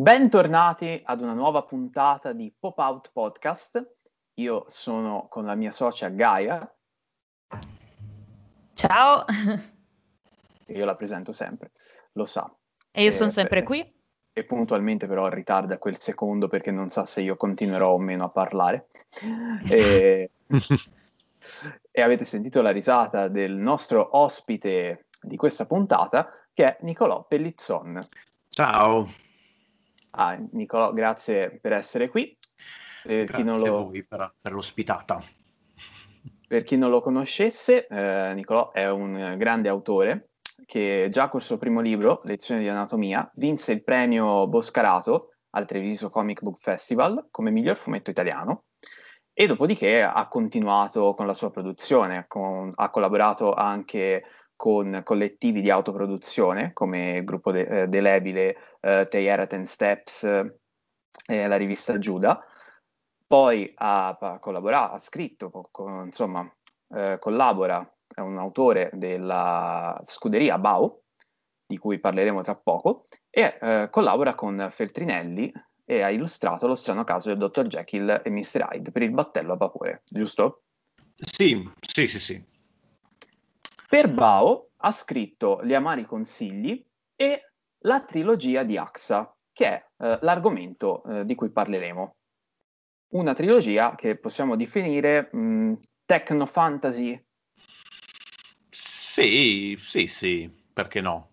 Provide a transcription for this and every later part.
Bentornati ad una nuova puntata di Pop Out Podcast. Io sono con la mia socia Gaia. Ciao. Io la presento sempre, lo sa. E io sono sempre qui. E puntualmente però ritarda quel secondo perché non sa se io continuerò o meno a parlare. e, e avete sentito la risata del nostro ospite di questa puntata che è Nicolò Pellizzon. Ciao. Ah, Nicolò, grazie per essere qui. Per grazie lo... a voi per, per, l'ospitata. Per chi non lo conoscesse, eh, Nicolò è un grande autore che già col suo primo libro, Lezioni di anatomia, vinse il premio Boscarato al Treviso Comic Book Festival come miglior fumetto italiano e dopodiché ha continuato con la sua produzione, con, ha collaborato anche con collettivi di autoproduzione come il gruppo de- eh, Delebile, eh, Teyera Ten Steps e eh, la rivista Giuda. Poi ha, collaborato, ha scritto, con, insomma, eh, collabora, è un autore della scuderia Bau, di cui parleremo tra poco, e eh, collabora con Feltrinelli e ha illustrato lo strano caso del Dr. Jekyll e Mr. Hyde per il battello a vapore, giusto? Sì, sì, sì, sì. Per Bao ha scritto Gli amari consigli e la trilogia di Axa, che è eh, l'argomento eh, di cui parleremo. Una trilogia che possiamo definire mh, techno-fantasy. Sì, sì, sì, perché no?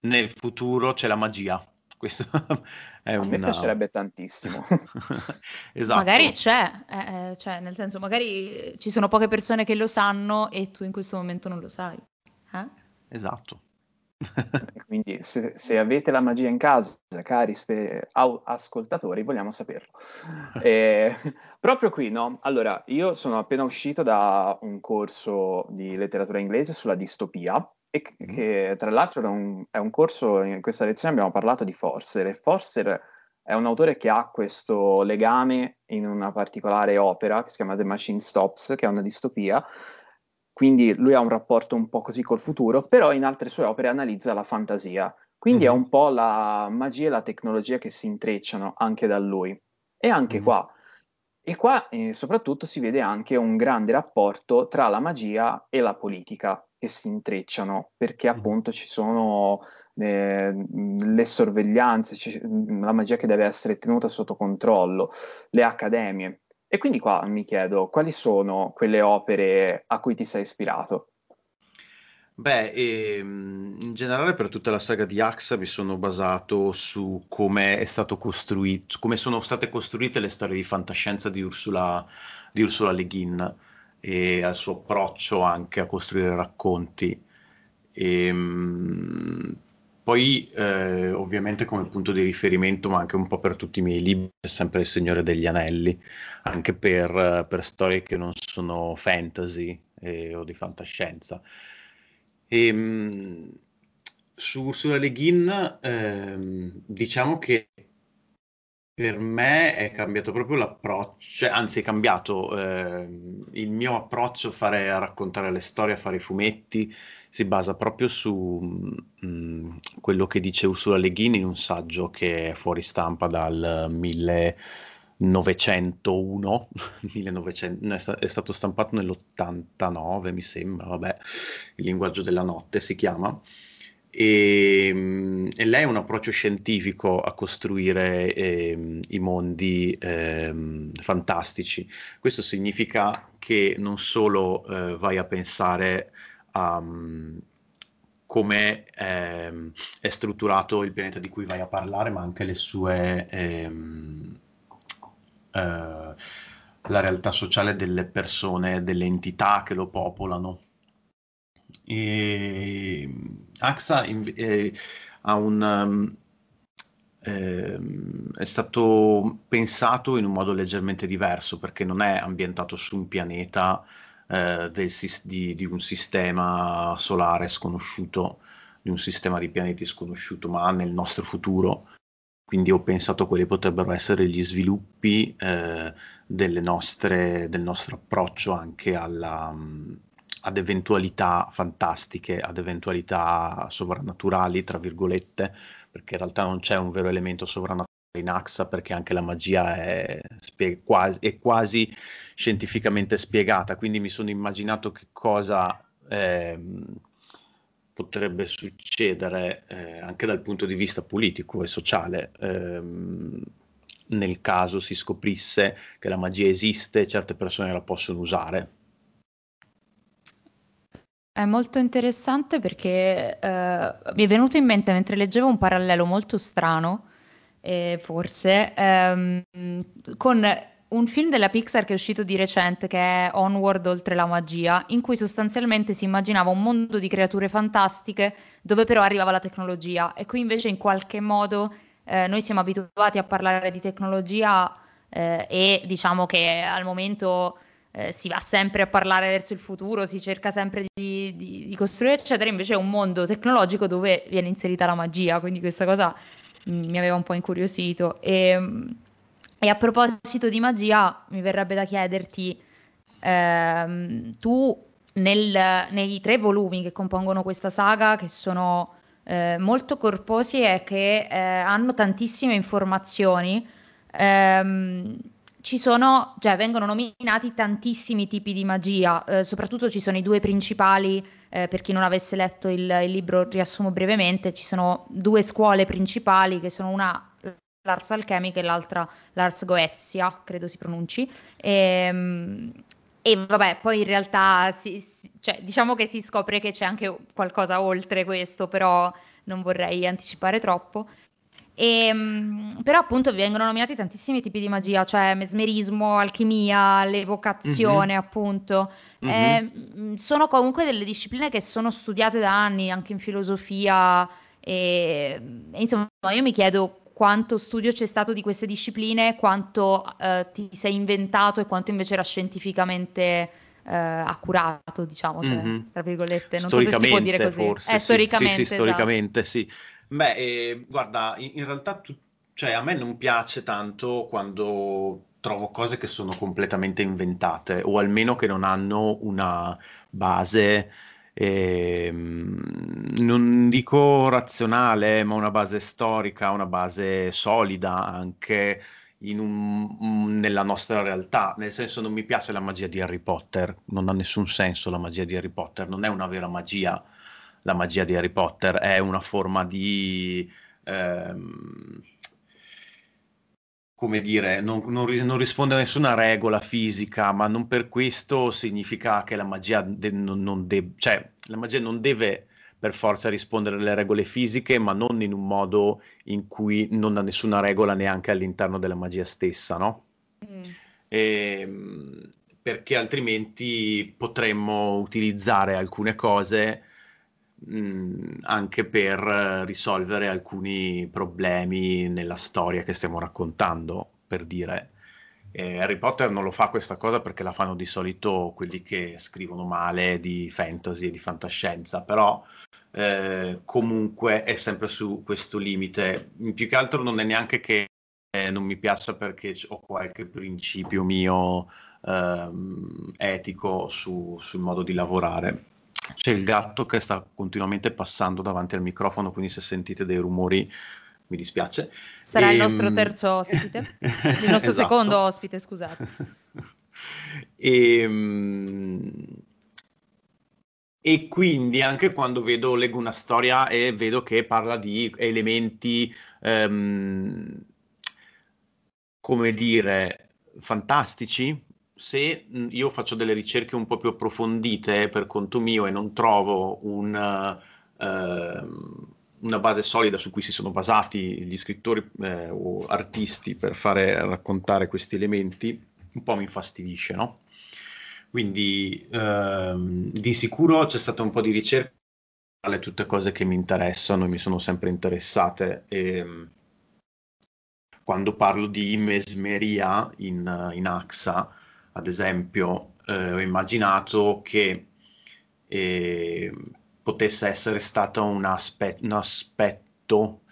Nel futuro c'è la magia. Questo è A una... me piacerebbe tantissimo. esatto. Magari c'è, eh, eh, cioè, nel senso, magari ci sono poche persone che lo sanno e tu in questo momento non lo sai. Eh? Esatto. Quindi se, se, avete la magia in casa, cari spe- ascoltatori, vogliamo saperlo. E, proprio qui, no? Allora, io sono appena uscito da un corso di letteratura inglese sulla distopia e che, mm. che tra l'altro è un, è un, corso, in questa lezione abbiamo parlato di Forster e Forster è un autore che ha questo legame in una particolare opera che si chiama The Machine Stops, che è una distopia, quindi lui ha un rapporto un po' così col futuro, però in altre sue opere analizza la fantasia, quindi mm. è un po' la magia e la tecnologia che si intrecciano anche da lui. E anche mm. qua e qua eh, soprattutto si vede anche un grande rapporto tra la magia e la politica che si intrecciano, perché appunto ci sono eh, le sorveglianze, c- la magia che deve essere tenuta sotto controllo, le accademie. E quindi qua mi chiedo quali sono quelle opere a cui ti sei ispirato? Beh, ehm, in generale per tutta la saga di AXA mi sono basato su come è stato costruito, come sono state costruite le storie di fantascienza di Ursula, di Ursula Le Guin e al suo approccio anche a costruire racconti. E, ehm, poi eh, ovviamente come punto di riferimento, ma anche un po' per tutti i miei libri, è sempre Il Signore degli Anelli, anche per, per storie che non sono fantasy eh, o di fantascienza. E, ehm, su Ursula Le Guin, ehm, diciamo che per me è cambiato proprio l'approccio, cioè, anzi è cambiato ehm, il mio approccio a, fare, a raccontare le storie, a fare i fumetti, si basa proprio su mh, mm, quello che dice Ursula Le Guin in un saggio che è fuori stampa dal 1901, 1900, è, sta- è stato stampato nell'89 mi sembra, vabbè, il linguaggio della notte si chiama. E, ehm, e, lei ha un approccio scientifico a costruire eh, i mondi eh, fantastici. Questo significa che non solo eh, vai a pensare a um, come ehm, è strutturato il pianeta di cui vai a parlare, ma anche le sue ehm, eh, la realtà sociale delle persone, delle entità che lo popolano. E AXA eh, ha un, um, eh, è stato pensato in un modo leggermente diverso perché non è ambientato su un pianeta eh, del, di, di, un sistema solare sconosciuto, di un sistema di pianeti sconosciuto, ma nel nostro futuro. Quindi ho pensato a quali potrebbero essere gli sviluppi eh, nostre, del nostro approccio anche alla, ad eventualità fantastiche, ad eventualità sovrannaturali, tra virgolette, perché in realtà non c'è un vero elemento sovrannaturale in AXA perché anche la magia è, spie- quasi, è quasi scientificamente spiegata, quindi mi sono immaginato che cosa eh, potrebbe succedere eh, anche dal punto di vista politico e sociale. Ehm, nel caso si scoprisse che la magia esiste certe persone la possono usare. È molto interessante perché eh, mi è venuto in mente mentre leggevo un parallelo molto strano, eh, forse, ehm, con un film della Pixar che è uscito di recente, che è Onward Oltre la magia, in cui sostanzialmente si immaginava un mondo di creature fantastiche dove però arrivava la tecnologia. E qui invece in qualche modo eh, noi siamo abituati a parlare di tecnologia eh, e diciamo che al momento eh, si va sempre a parlare verso il futuro, si cerca sempre di, di, costruire, eccetera. Invece è un mondo tecnologico dove viene inserita la magia, quindi questa cosa mm, mi aveva un po' incuriosito. E, mm, e, a proposito di magia, mi verrebbe da chiederti, ehm, tu nel, nei tre volumi che compongono questa saga, che sono eh, molto corposi e che eh, hanno tantissime informazioni, ehm, ci sono, cioè vengono nominati tantissimi tipi di magia, eh, soprattutto ci sono i due principali, eh, per chi non avesse letto il, il, libro riassumo brevemente, ci sono due scuole principali che sono una l'Ars Alchemica e l'altra l'Ars Goetia, credo si pronunci, e, ehm, e vabbè, poi in realtà si, si, cioè, diciamo che si scopre che c'è anche qualcosa oltre questo, però non vorrei anticipare troppo. Ehm, però appunto vengono nominati tantissimi tipi di magia, cioè mesmerismo, alchimia, l'evocazione mm-hmm. appunto. Mm-hmm. Eh, sono comunque delle discipline che sono studiate da anni anche in filosofia e, e insomma io mi chiedo quanto studio c'è stato di queste discipline, quanto eh, ti sei inventato e quanto invece era scientificamente eh, accurato, diciamo, mm-hmm. tra virgolette. Non so se si può dire così. Forse, eh, sì. storicamente. Sì, sì, storicamente esatto. sì. Beh, eh, guarda, in, in realtà tu- cioè, a me non piace tanto quando trovo cose che sono completamente inventate o almeno che non hanno una base, ehm, non dico razionale, ma una base storica, una base solida anche un- nella nostra realtà. Nel senso, non mi piace la magia di Harry Potter, non ha nessun senso la magia di Harry Potter, non è una vera magia la magia di Harry Potter, è una forma di... Ehm, come dire, non, non, non, risponde a nessuna regola fisica, ma non per questo significa che la magia, de, non, non de, cioè, la magia non deve per forza rispondere alle regole fisiche, ma non in un modo in cui non ha nessuna regola neanche all'interno della magia stessa, no? Mm. E, ehm, perché altrimenti potremmo utilizzare alcune cose mh, anche per risolvere alcuni problemi nella storia che stiamo raccontando, per dire. Eh, Harry Potter non lo fa questa cosa perché la fanno di solito quelli che scrivono male di fantasy e di fantascienza, però eh, comunque è sempre su questo limite. Più che altro non è neanche che eh, non mi piaccia perché ho qualche principio mio ehm, etico su, sul modo di lavorare c'è il gatto che sta continuamente passando davanti al microfono, quindi se sentite dei rumori mi dispiace. Sarà e... il nostro ehm, terzo ospite, il nostro esatto. secondo ospite, scusate. e, ehm, e quindi anche quando vedo, leggo una storia e vedo che parla di elementi, um, come dire, fantastici, se mhmm, io faccio delle ricerche un po' più approfondite per conto mio e non trovo un, uh, una base solida su cui si sono basati gli scrittori eh, o artisti per fare raccontare questi elementi, un po' mi infastidisce, no? Quindi uh, di sicuro c'è stata un po' di ricerca, tutte cose che mi interessano e mi sono sempre interessate. E, ehm, quando parlo di mesmeria in, in AXA, ad esempio, eh, ho immaginato che eh, potesse essere stato un, aspe- un aspetto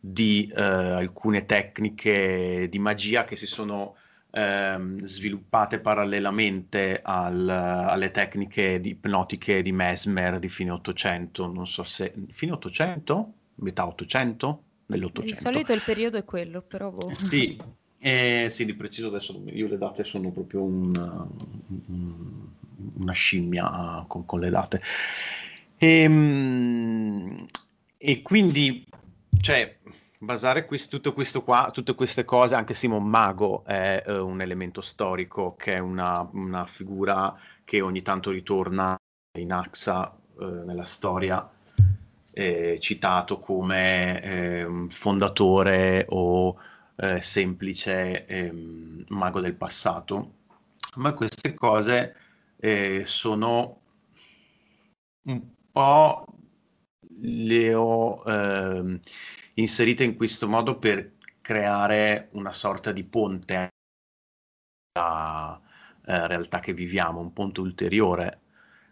di eh, alcune tecniche di magia che si sono ehm, sviluppate parallelamente al, alle tecniche di, ipnotiche di Mesmer di fine 800, non so se fine 800, metà 800, nell'Ottocento. Di solito il periodo è quello, però... Boh. Sì, eh, sì, di preciso adesso io le date sono proprio un, un, una scimmia con, con le date. E, ehm, e quindi, cioè, basare questo, tutto questo qua, tutte queste cose, anche Simon Mago è uh, un elemento storico, che è una, una, figura che ogni tanto ritorna in Axa uh, nella storia, eh, citato come eh, fondatore o eh, semplice ehm, mago del passato. Ma queste cose eh, sono un po' le ho ehm, inserite in questo modo per creare una sorta di ponte alla eh, realtà che viviamo, un ponte ulteriore,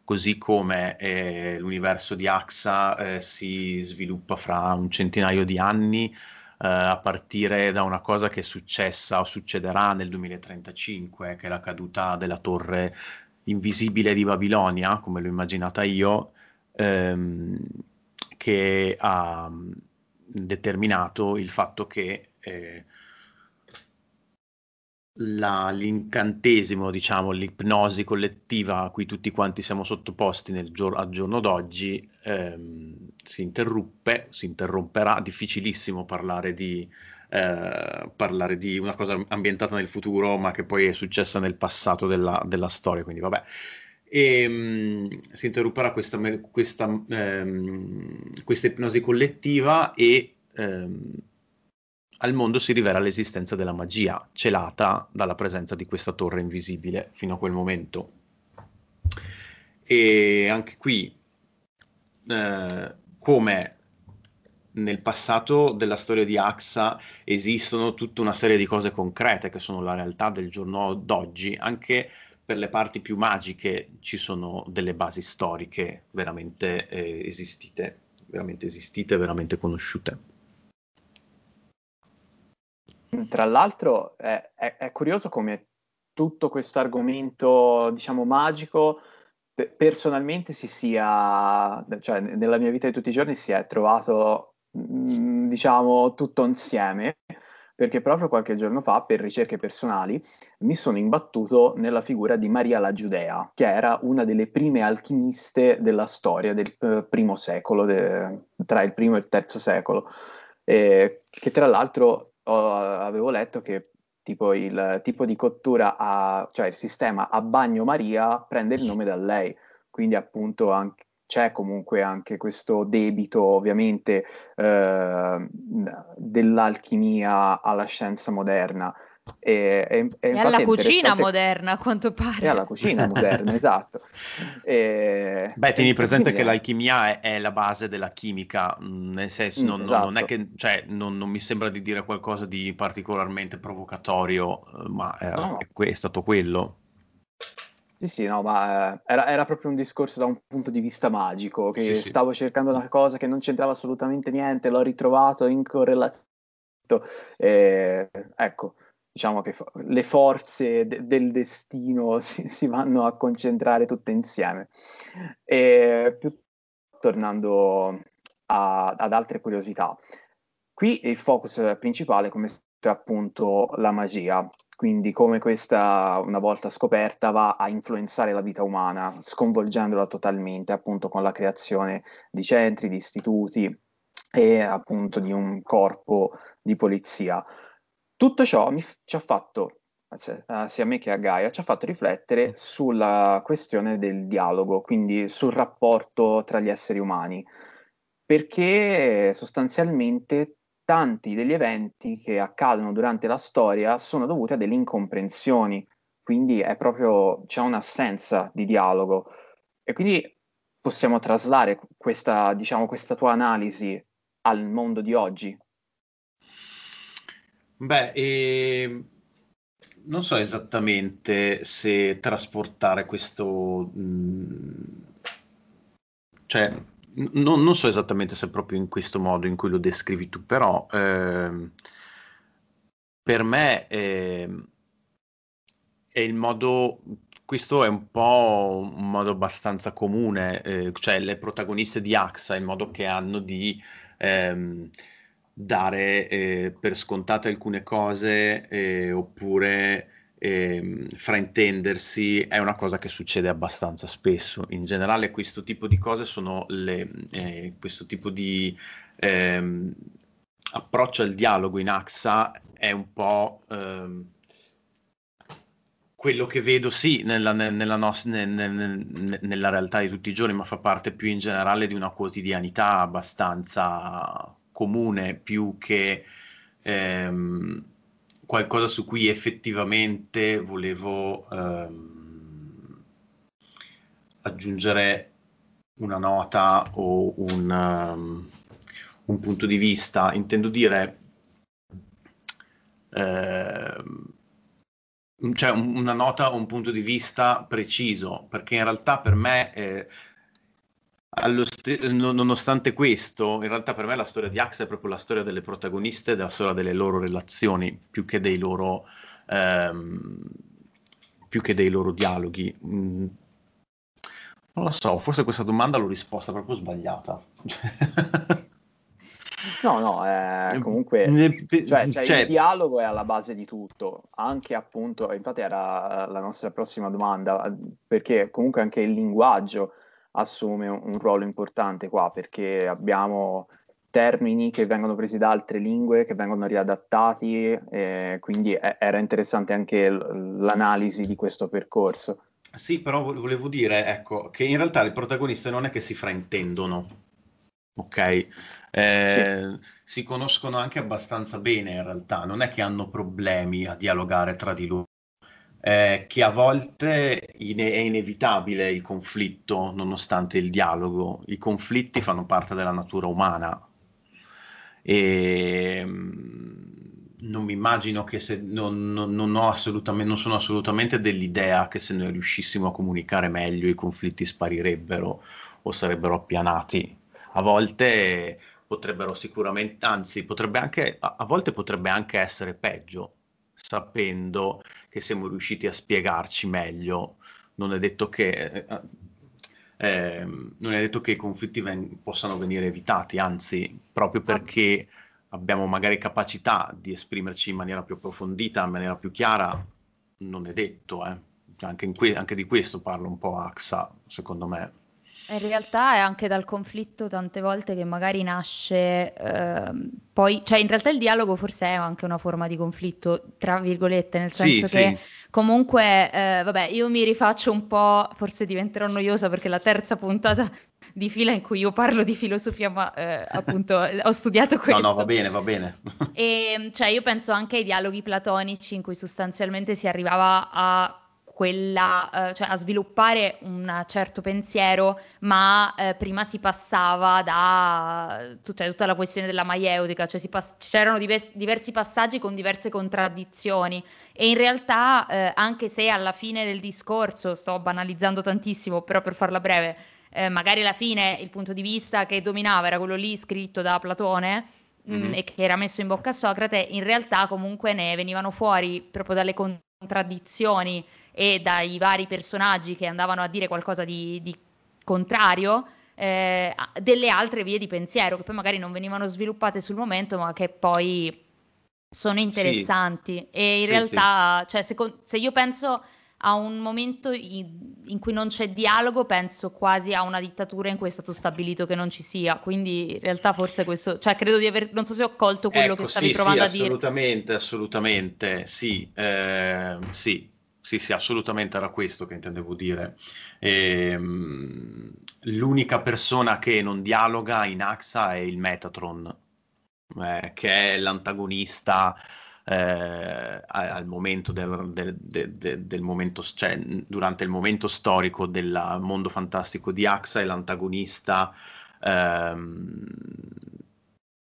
così come eh, l'universo di AXA eh, si sviluppa fra un centinaio di anni a partire da una cosa che è successa o succederà nel 2035, che è la caduta della torre invisibile di Babilonia, come l'ho immaginata io, ehm, che ha mm, determinato il fatto che eh, la, l'incantesimo, diciamo, l'ipnosi collettiva a cui tutti quanti siamo sottoposti nel gior- al giorno d'oggi ehm, si interruppe, si interromperà, difficilissimo parlare di, eh, parlare di una cosa ambientata nel futuro ma che poi è successa nel passato della, della storia, quindi vabbè. E, ehm, si interromperà questa, questa, ehm, questa ipnosi collettiva e ehm, al mondo si rivela l'esistenza della magia, celata dalla presenza di questa torre invisibile fino a quel momento. E anche qui, eh, come nel passato della storia di Axa esistono tutta una serie di cose concrete che sono la realtà del giorno d'oggi, anche per le parti più magiche ci sono delle basi storiche veramente eh, esistite, veramente esistite, veramente conosciute. Tra l'altro è, è, è curioso come tutto questo argomento, diciamo, magico, pe- personalmente si sia, cioè nella mia vita di tutti i giorni si è trovato, mm, diciamo, tutto insieme, perché proprio qualche giorno fa, per ricerche personali, mi sono imbattuto nella figura di Maria la Giudea, che era una delle prime alchimiste della storia del uh, primo secolo, de- tra il primo e il terzo secolo, eh, che tra l'altro ho, avevo letto che tipo il tipo di cottura, a, cioè il sistema a bagnomaria prende il nome da lei, quindi appunto anche, c'è comunque anche questo debito ovviamente eh, dell'alchimia alla scienza moderna. E, e, e, e alla cucina moderna, a quanto pare. E alla cucina moderna, esatto. E, Beh, tieni presente che l'alchimia è, è, la base della chimica, mm, nel senso, mm, non, esatto. non, è che, cioè, non, non, mi sembra di dire qualcosa di particolarmente provocatorio, eh, ma è, no. è, è stato quello. Sì, sì, no, ma eh, era, era, proprio un discorso da un punto di vista magico, che sì, stavo sì. cercando una cosa che non c'entrava assolutamente niente, l'ho ritrovato in correlazione. Eh, ecco, diciamo che le forze de- del destino si-, si, vanno a concentrare tutte insieme. E più tornando a- ad altre curiosità, qui il focus principale come è appunto la magia, quindi come questa una volta scoperta va a influenzare la vita umana, sconvolgendola totalmente appunto con la creazione di centri, di istituti e appunto di un corpo di polizia. Tutto ciò mi, ci ha fatto, cioè, sia a me che a Gaia, ci ha fatto riflettere sulla questione del dialogo, quindi sul rapporto tra gli esseri umani, perché sostanzialmente tanti degli eventi che accadono durante la storia sono dovuti a delle incomprensioni, quindi è proprio, c'è un'assenza di dialogo. E quindi possiamo traslare questa, diciamo, questa tua analisi al mondo di oggi. Beh, ehm, non so esattamente se trasportare questo... mh, cioè, n- non so esattamente se proprio in questo modo in cui lo descrivi tu, però ehm, per me ehm, è il modo questo è un po' un modo abbastanza comune, eh, cioè le protagoniste di AXA, il modo che hanno di ehm, dare eh, per scontate alcune cose eh, oppure ehm, fraintendersi è una cosa che succede abbastanza spesso. In generale questo tipo di cose sono le, eh, questo tipo di ehm, approccio al dialogo in AXA è un po' ehm, quello che vedo sì nella, nella, nos- nel, nel, nella, realtà di tutti i giorni, ma fa parte più in generale di una quotidianità abbastanza comune, più che ehm, qualcosa su cui effettivamente volevo ehm, aggiungere una nota o un, um, un, punto di vista. Intendo dire... Ehm, cioè una nota o un punto di vista preciso, perché in realtà per me, eh, st- nonostante questo, in realtà per me la storia di Axe è proprio la storia delle protagoniste, della storia delle loro relazioni, più che dei loro, ehm, più che dei loro dialoghi. Mm. Non lo so, forse questa domanda l'ho risposta proprio sbagliata. No, no, eh, comunque cioè, cioè, cioè, il dialogo è alla base di tutto, anche appunto, infatti era la nostra prossima domanda, perché comunque anche il linguaggio assume un, ruolo importante qua, perché abbiamo termini che vengono presi da altre lingue, che vengono riadattati, eh, quindi è, era interessante anche l- l'analisi di questo percorso. Sì, però volevo dire, ecco, che in realtà le protagoniste non è che si fraintendono, ok? Eh, sì. Si conoscono anche abbastanza bene in realtà, non è che hanno problemi a dialogare tra di loro, eh, che a volte in- è inevitabile il conflitto nonostante il dialogo. I conflitti fanno parte della natura umana e mm, non mi immagino che se non, non, non, ho assolutamente, non sono assolutamente dell'idea che se noi riuscissimo a comunicare meglio i conflitti sparirebbero o sarebbero appianati. A volte potrebbero sicuramente, anzi, potrebbe anche, a volte potrebbe anche essere peggio, sapendo che siamo riusciti a spiegarci meglio. Non è detto che, eh, eh, non è detto che i conflitti ven- possano venire evitati, anzi, proprio perché abbiamo magari capacità di esprimerci in maniera più approfondita, in maniera più chiara, non è detto. Eh. Anche, que- anche di questo parlo un po' AXA, secondo me. In realtà è anche dal conflitto tante volte che magari nasce ehm, poi, cioè in realtà il dialogo forse è anche una forma di conflitto, tra virgolette, nel senso sì, che sì. comunque, eh, vabbè, io mi rifaccio un po', forse diventerò noiosa perché la terza puntata di fila in cui io parlo di filosofia, ma eh, appunto ho studiato questo. No, no, va bene, va bene. e cioè io penso anche ai dialoghi platonici in cui sostanzialmente si arrivava a quella, eh, cioè a sviluppare un certo pensiero, ma eh, prima si passava da tutta, tutta la questione della maieutica, cioè pass- c'erano divers- diversi passaggi con diverse contraddizioni e in realtà eh, anche se alla fine del discorso, sto banalizzando tantissimo, però per farla breve, eh, magari alla fine il punto di vista che dominava era quello lì scritto da Platone, mm-hmm. e che era messo in bocca a Socrate, in realtà comunque ne venivano fuori proprio dalle contraddizioni e dai vari personaggi che andavano a dire qualcosa di, di contrario, eh, delle altre vie di pensiero che poi magari non venivano sviluppate sul momento, ma che poi sono interessanti. Sì. E in sì, realtà, sì. Cioè, se, se, io penso a un momento in, in, cui non c'è dialogo, penso quasi a una dittatura in cui è stato stabilito che non ci sia. Quindi in realtà forse questo, cioè credo di aver, non so se ho colto quello ecco, che stavi provando a dire. Assolutamente, assolutamente, sì, eh, sì. Sì, sì, assolutamente era questo che intendevo dire. Ehm, l'unica persona che non dialoga in AXA è il Metatron, eh, che è l'antagonista eh, al momento del, del, del, del, momento, cioè durante il momento storico del mondo fantastico di AXA è l'antagonista ehm,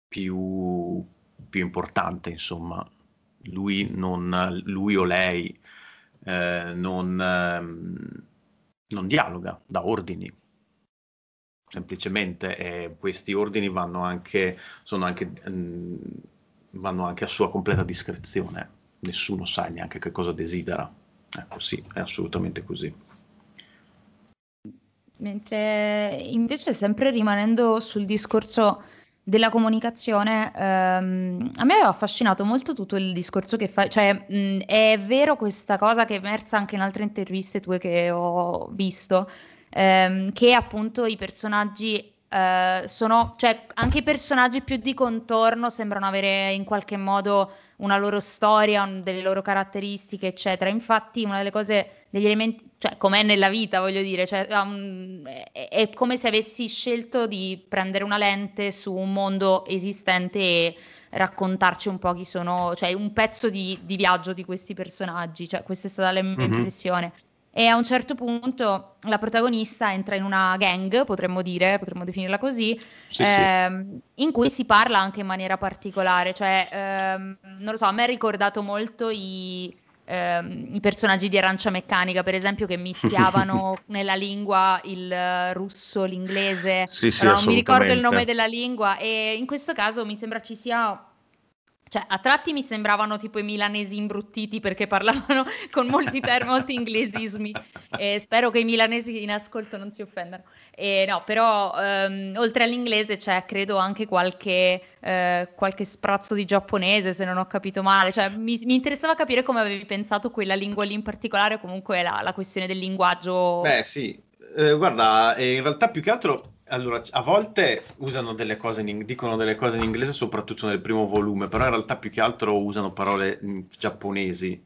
più, più importante, insomma. Lui, non, lui o lei eh, non, ehm, non, dialoga, dà ordini. Semplicemente eh, questi ordini vanno anche, anche, mh, mm, vanno anche a sua completa discrezione. Nessuno sa neanche che cosa desidera. Ecco, sì, è assolutamente così. Mentre invece, sempre rimanendo sul discorso della comunicazione, ehm, a me aveva affascinato molto tutto il discorso che fai, cioè mh, è vero questa cosa che è emersa anche in altre interviste tue che ho visto, ehm, che appunto i personaggi eh, sono, cioè anche i personaggi più di contorno sembrano avere in qualche modo una loro storia, un, delle loro caratteristiche, eccetera. Infatti, una delle cose, degli elementi, cioè com'è nella vita, voglio dire, cioè, um, è, è, come se avessi scelto di prendere una lente su un mondo esistente e raccontarci un po' chi sono, cioè un pezzo di, di viaggio di questi personaggi, cioè questa è stata la mia mm-hmm. impressione. E a un certo punto la protagonista entra in una gang, potremmo dire, potremmo definirla così, sì, ehm, sì. in cui si parla anche in maniera particolare. Cioè, ehm, non lo so, a me ha ricordato molto i, ehm, i personaggi di Arancia Meccanica, per esempio, che mischiavano nella lingua il russo, l'inglese. Sì, sì, non mi ricordo il nome della lingua e in questo caso mi sembra ci sia cioè, a tratti mi sembravano tipo i milanesi imbruttiti perché parlavano con molti termini, molti inglesismi. E spero che i milanesi in ascolto non si offendano. E no, però ehm, oltre all'inglese c'è credo anche qualche, eh, qualche, sprazzo di giapponese, se non ho capito male. Cioè, mi, mi, interessava capire come avevi pensato quella lingua lì in particolare, comunque la, la questione del linguaggio. Beh, sì. Eh, guarda, in realtà più che altro allora, a volte usano delle cose in, dicono delle cose in inglese, soprattutto nel primo volume, però in realtà più che altro usano parole giapponesi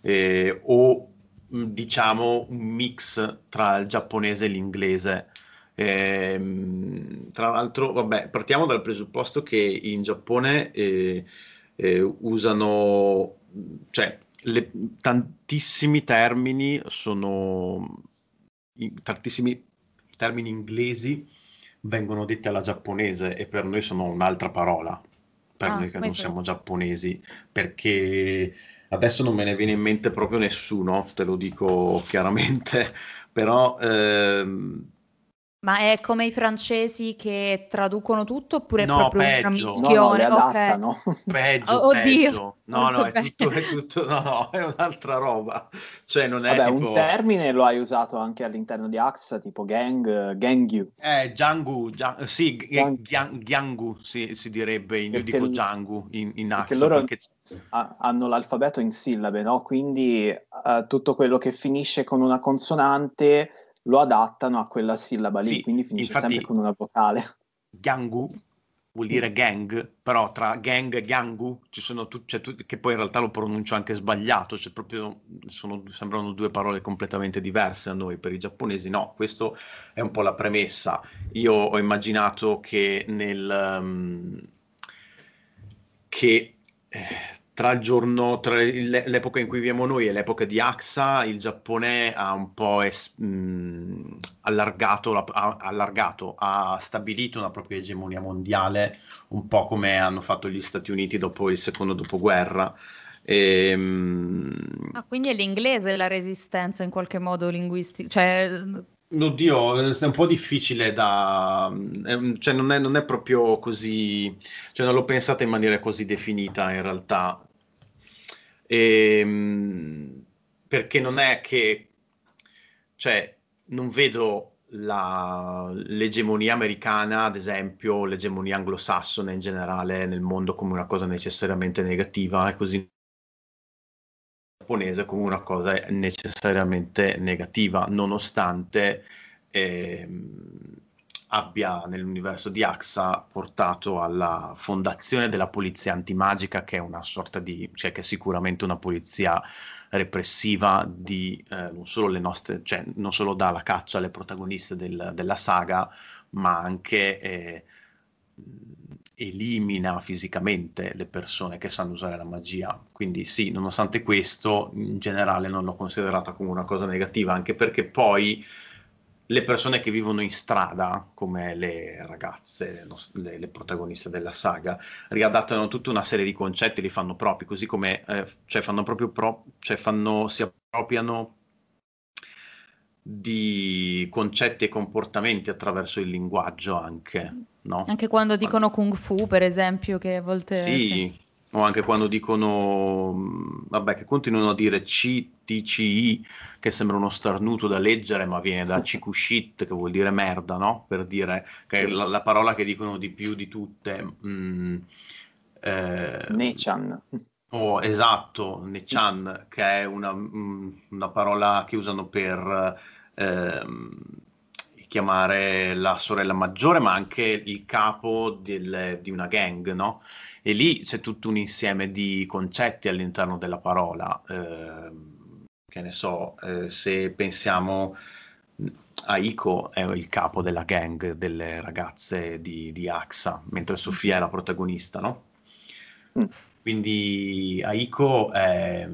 eh, o diciamo un mix tra il giapponese e l'inglese. Eh, tra l'altro, vabbè, partiamo dal presupposto che in Giappone eh, eh usano, cioè, le, tantissimi termini sono tantissimi termini inglesi vengono detti alla giapponese e per noi sono un'altra parola, per ah, noi che non siamo giapponesi, perché adesso non me ne viene in mente proprio nessuno, te lo dico chiaramente, però ehm, ma è come i francesi che traducono tutto oppure è No, proprio una peggio. No, no, le mischione? Ok. adattano. Peggio, Oh, oddio, peggio. No, no, è tutto, è tutto, no, no, è un'altra roba. Cioè, non è Vabbè, un tipo, termine lo hai usato anche all'interno di AXA, tipo gang, gangyu, eh, Django, Gia- sì, Gang- Gian- Gyangu si, si direbbe, in- io perché, dico l- Django in, in perché Axa, loro perché ha- hanno l'alfabeto in sillabe, no? Quindi eh, tutto quello che finisce con una consonante lo adattano a quella sillaba lì, sì, quindi finisce sempre infatti con una vocale. Gyangu vuol dire gang, però tra gang e Gyangu ci sono tutti, cioè, tu- che poi in realtà lo pronuncio anche sbagliato, cioè proprio sono- sembrano due parole completamente diverse a noi, per i giapponesi no, questo è un po' la premessa. Io ho immaginato che nel... um, che eh, tra il giorno, tra l'epoca in cui viviamo noi e l'epoca di Axa, il Giappone ha un po' es- mh, allargato, la- ha, allargato, ha stabilito una propria egemonia mondiale, un po' come hanno fatto gli Stati Uniti dopo il secondo dopoguerra. E, mh, Ah, quindi è l'inglese la resistenza in qualche modo linguistica, cioè Oddio, eh, è un po' difficile da... cioè non è, non è proprio così... cioè non l'ho pensata in maniera così definita in realtà. Ehm, perché non è che... cioè non vedo la- l'egemonia americana, ad esempio, l'egemonia anglosassone in generale nel mondo come una cosa necessariamente negativa e così giapponese come una cosa necessariamente negativa, nonostante ehm, abbia nell'universo di AXA portato alla fondazione della polizia antimagica, che è una sorta di, cioè che è sicuramente una polizia repressiva di eh, non solo le nostre, cioè non solo dà la caccia alle protagoniste del- della saga, ma anche eh, elimina fisicamente le persone che sanno usare la magia. Quindi sì, nonostante questo, in generale non l'ho considerata come una cosa negativa, anche perché poi le persone che vivono in strada, come le ragazze, le, le protagoniste della saga, riadattano tutta una serie di concetti, li fanno propri, così come eh, cioè fanno proprio pro- cioè fanno, si appropriano di concetti e comportamenti attraverso il linguaggio anche, no? anche quando dicono kung fu, per esempio, che a volte sì. Sì, o anche quando dicono, mm, vabbè, che continuano a dire CTCI, che sembra uno starnuto da leggere, ma viene da shit, che vuol dire merda, no? Per dire che è la, la parola che dicono di più di tutte. Mm, eh, Nechan. Oh, esatto, Nechan, che è una, mm, una, parola che usano per eh, chiamare la sorella maggiore, ma anche il capo del, di una gang, no? E lì c'è tutto un insieme di concetti all'interno della parola. Eh, che ne so, eh, se pensiamo a Iko è il capo della gang delle ragazze di, di AXA, mentre Sofia è la protagonista, no? Mm. Quindi Aiko eh,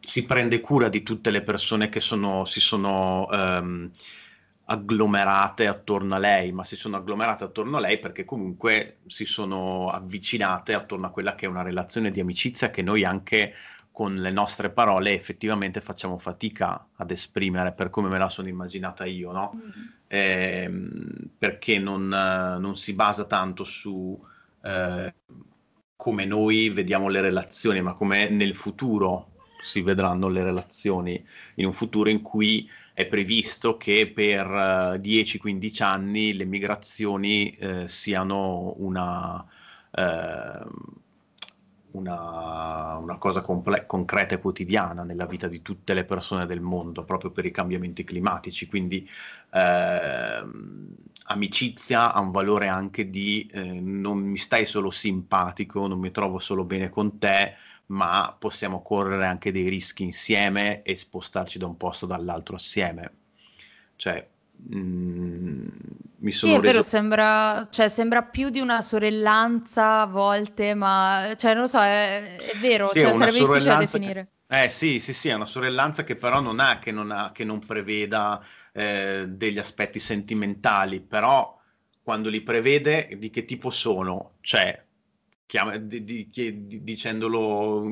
si prende cura di tutte le persone che sono, si sono ehm, agglomerate attorno a lei, ma si sono agglomerate attorno a lei perché comunque si sono avvicinate attorno a quella che è una relazione di amicizia che noi anche con le nostre parole effettivamente facciamo fatica ad esprimere per come me la sono immaginata io, no? Mm-hmm. Eh, perché non, non, si basa tanto su eh, come noi vediamo le relazioni, ma come nel futuro si vedranno le relazioni, in un futuro in cui è previsto che per 10-15 eh, anni le migrazioni eh, siano una, eh, una, una, cosa comple- concreta e quotidiana nella vita di tutte le persone del mondo, proprio per i cambiamenti climatici. Quindi eh, amicizia ha un valore anche di eh, non mi stai solo simpatico, non mi trovo solo bene con te, ma possiamo correre anche dei rischi insieme e spostarci da un posto dall'altro assieme. Cioè, mm, mi sono sì, è reso... vero, sembra, cioè, sembra più di una sorellanza a volte, ma cioè, non lo so, è, è vero, sì, cioè, sarebbe difficile da definire. Che... Eh sì, sì, sì, è una sorellanza che però non ha, che non, ha, che non preveda eh, degli aspetti sentimentali, però quando li prevede di che tipo sono? Cioè, chiama, di, di, di, dicendolo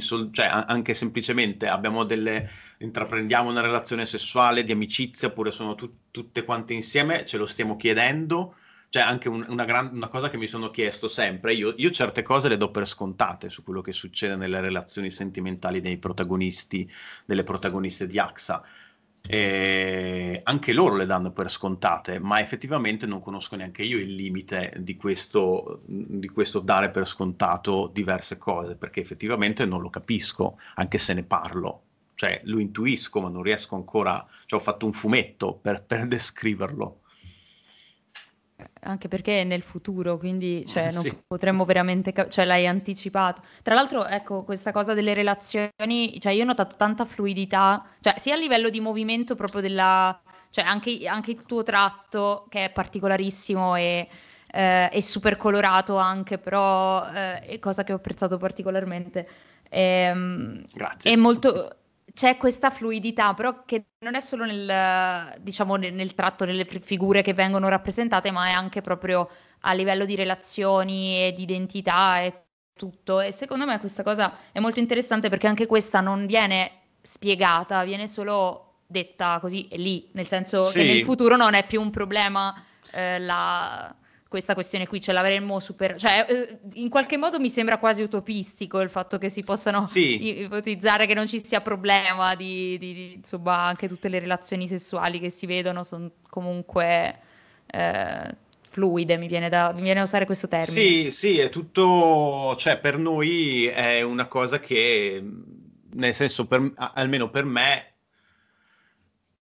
sol- cioè, anche semplicemente delle intraprendiamo una relazione sessuale di amicizia oppure sono tu- tutte quante insieme ce lo stiamo chiedendo. Cioè anche un, una, gran, una, cosa che mi sono chiesto sempre io, io, certe cose le do per scontate su quello che succede nelle relazioni sentimentali dei protagonisti delle protagoniste di AXA e anche loro le danno per scontate, ma effettivamente non conosco neanche io il limite di questo, di questo dare per scontato diverse cose, perché effettivamente non lo capisco, anche se ne parlo. Cioè, lo intuisco, ma non riesco ancora. Cioè, ho fatto un fumetto per, per descriverlo anche perché è nel futuro, quindi cioè, non sì. potremmo veramente, ca- cioè l'hai anticipato. Tra l'altro, ecco, questa cosa delle relazioni, cioè io ho notato tanta fluidità, cioè sia a livello di movimento proprio della, cioè anche, anche il tuo tratto che è particolarissimo e, eh, è super colorato anche, però eh, è cosa che ho apprezzato particolarmente. Ehm, Grazie. È molto c'è questa fluidità, però che non è solo nel, diciamo, nel, nel, tratto delle figure che vengono rappresentate, ma è anche proprio a livello di relazioni e di identità e tutto. E secondo me questa cosa è molto interessante perché anche questa non viene spiegata, viene solo detta così e lì, nel senso sì. che nel futuro non è più un problema eh, la questa questione qui ce l'avremmo super... Cioè, eh, in qualche modo mi sembra quasi utopistico il fatto che si possano sì. ipotizzare che non ci sia problema di, di, di, insomma, anche tutte le relazioni sessuali che si vedono sono comunque eh, fluide, mi viene, da, mi viene da usare questo termine. Sì, sì, è tutto... Cioè, per noi è una cosa che, nel senso, per, almeno per me,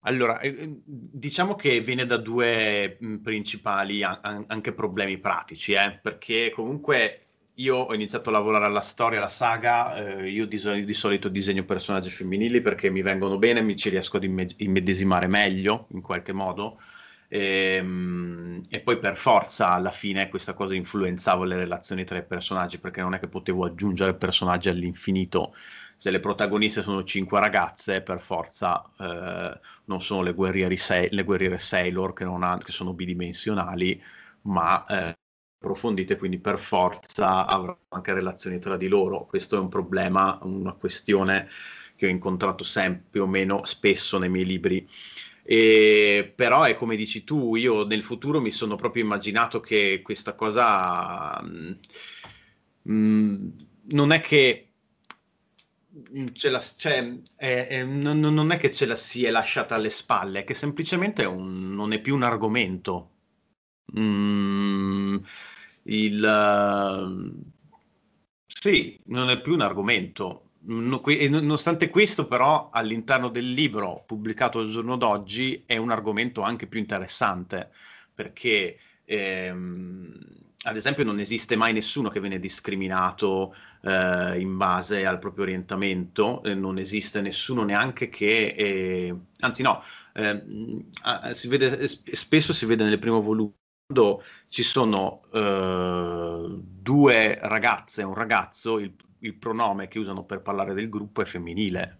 allora, diciamo che viene da due mh, principali anche problemi pratici, eh, perché comunque io ho iniziato a lavorare alla storia, alla saga, eh, io di, di solito disegno personaggi femminili perché mi vengono bene, mi ci riesco ad imme- immedesimare meglio in qualche modo. E, ehm, e poi per forza alla fine questa cosa influenzava le relazioni tra i personaggi perché non è che potevo aggiungere personaggi all'infinito se le protagoniste sono cinque ragazze, per forza eh, non sono le, le, guerriere Sailor che, ha, che, sono bidimensionali, ma eh, approfondite, quindi per forza avranno anche relazioni tra di loro. Questo è un problema, una questione che ho incontrato sempre più o meno spesso nei miei libri. E, però è come dici tu, io nel futuro mi sono proprio immaginato che questa cosa... Mh, mm, mm, non è che ce la, cioè, è, è, non, non, è che ce la si è lasciata alle spalle, è che semplicemente è un, non è più un argomento. Mm, il, uh, sì, non è più un argomento. No, e nonostante questo, però, all'interno del libro pubblicato al giorno d'oggi è un argomento anche più interessante perché ehm, ad esempio non esiste mai nessuno che viene discriminato eh, in base al proprio orientamento, eh, non esiste nessuno neanche che, eh, anzi no, ehm, si vede, spesso si vede nel primo volume ci sono eh, due ragazze e un ragazzo, il, il pronome che usano per parlare del gruppo è femminile.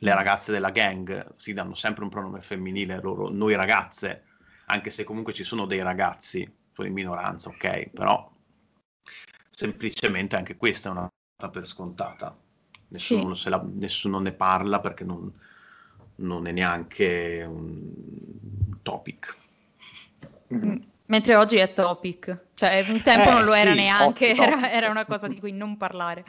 Le ragazze della gang si danno sempre un pronome femminile, loro, noi ragazze, anche se comunque ci sono dei ragazzi sono in minoranza, ok, però semplicemente anche questa è una cosa per scontata. Nessuno, sì. la, nessuno, ne parla perché non, non è neanche un topic. Mm. Mentre oggi è topic, cioè un tempo eh, non lo era sì, neanche, era, era, una cosa di cui non parlare.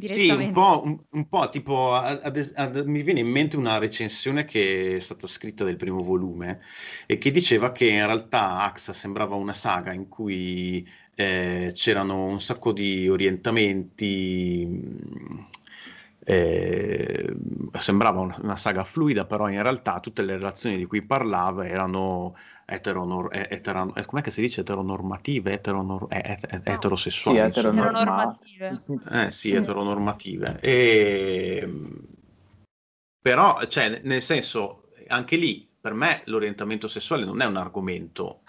Sì, un po', un, un po' tipo, ad, ad, mi viene in mente una recensione che è stata scritta del primo volume e che diceva che in realtà AXA sembrava una saga in cui eh, c'erano un sacco di orientamenti. Eh, sembrava una, una saga fluida, però in realtà tutte le relazioni di cui parlava erano eteronor- etero- com'è che si dice eteronormative, eteronor- et- eterosessuali. Sì, eteronormative. Eh, sì, eteronormative. E... Però, cioè, nel senso, anche lì, per me l'orientamento sessuale non è un argomento,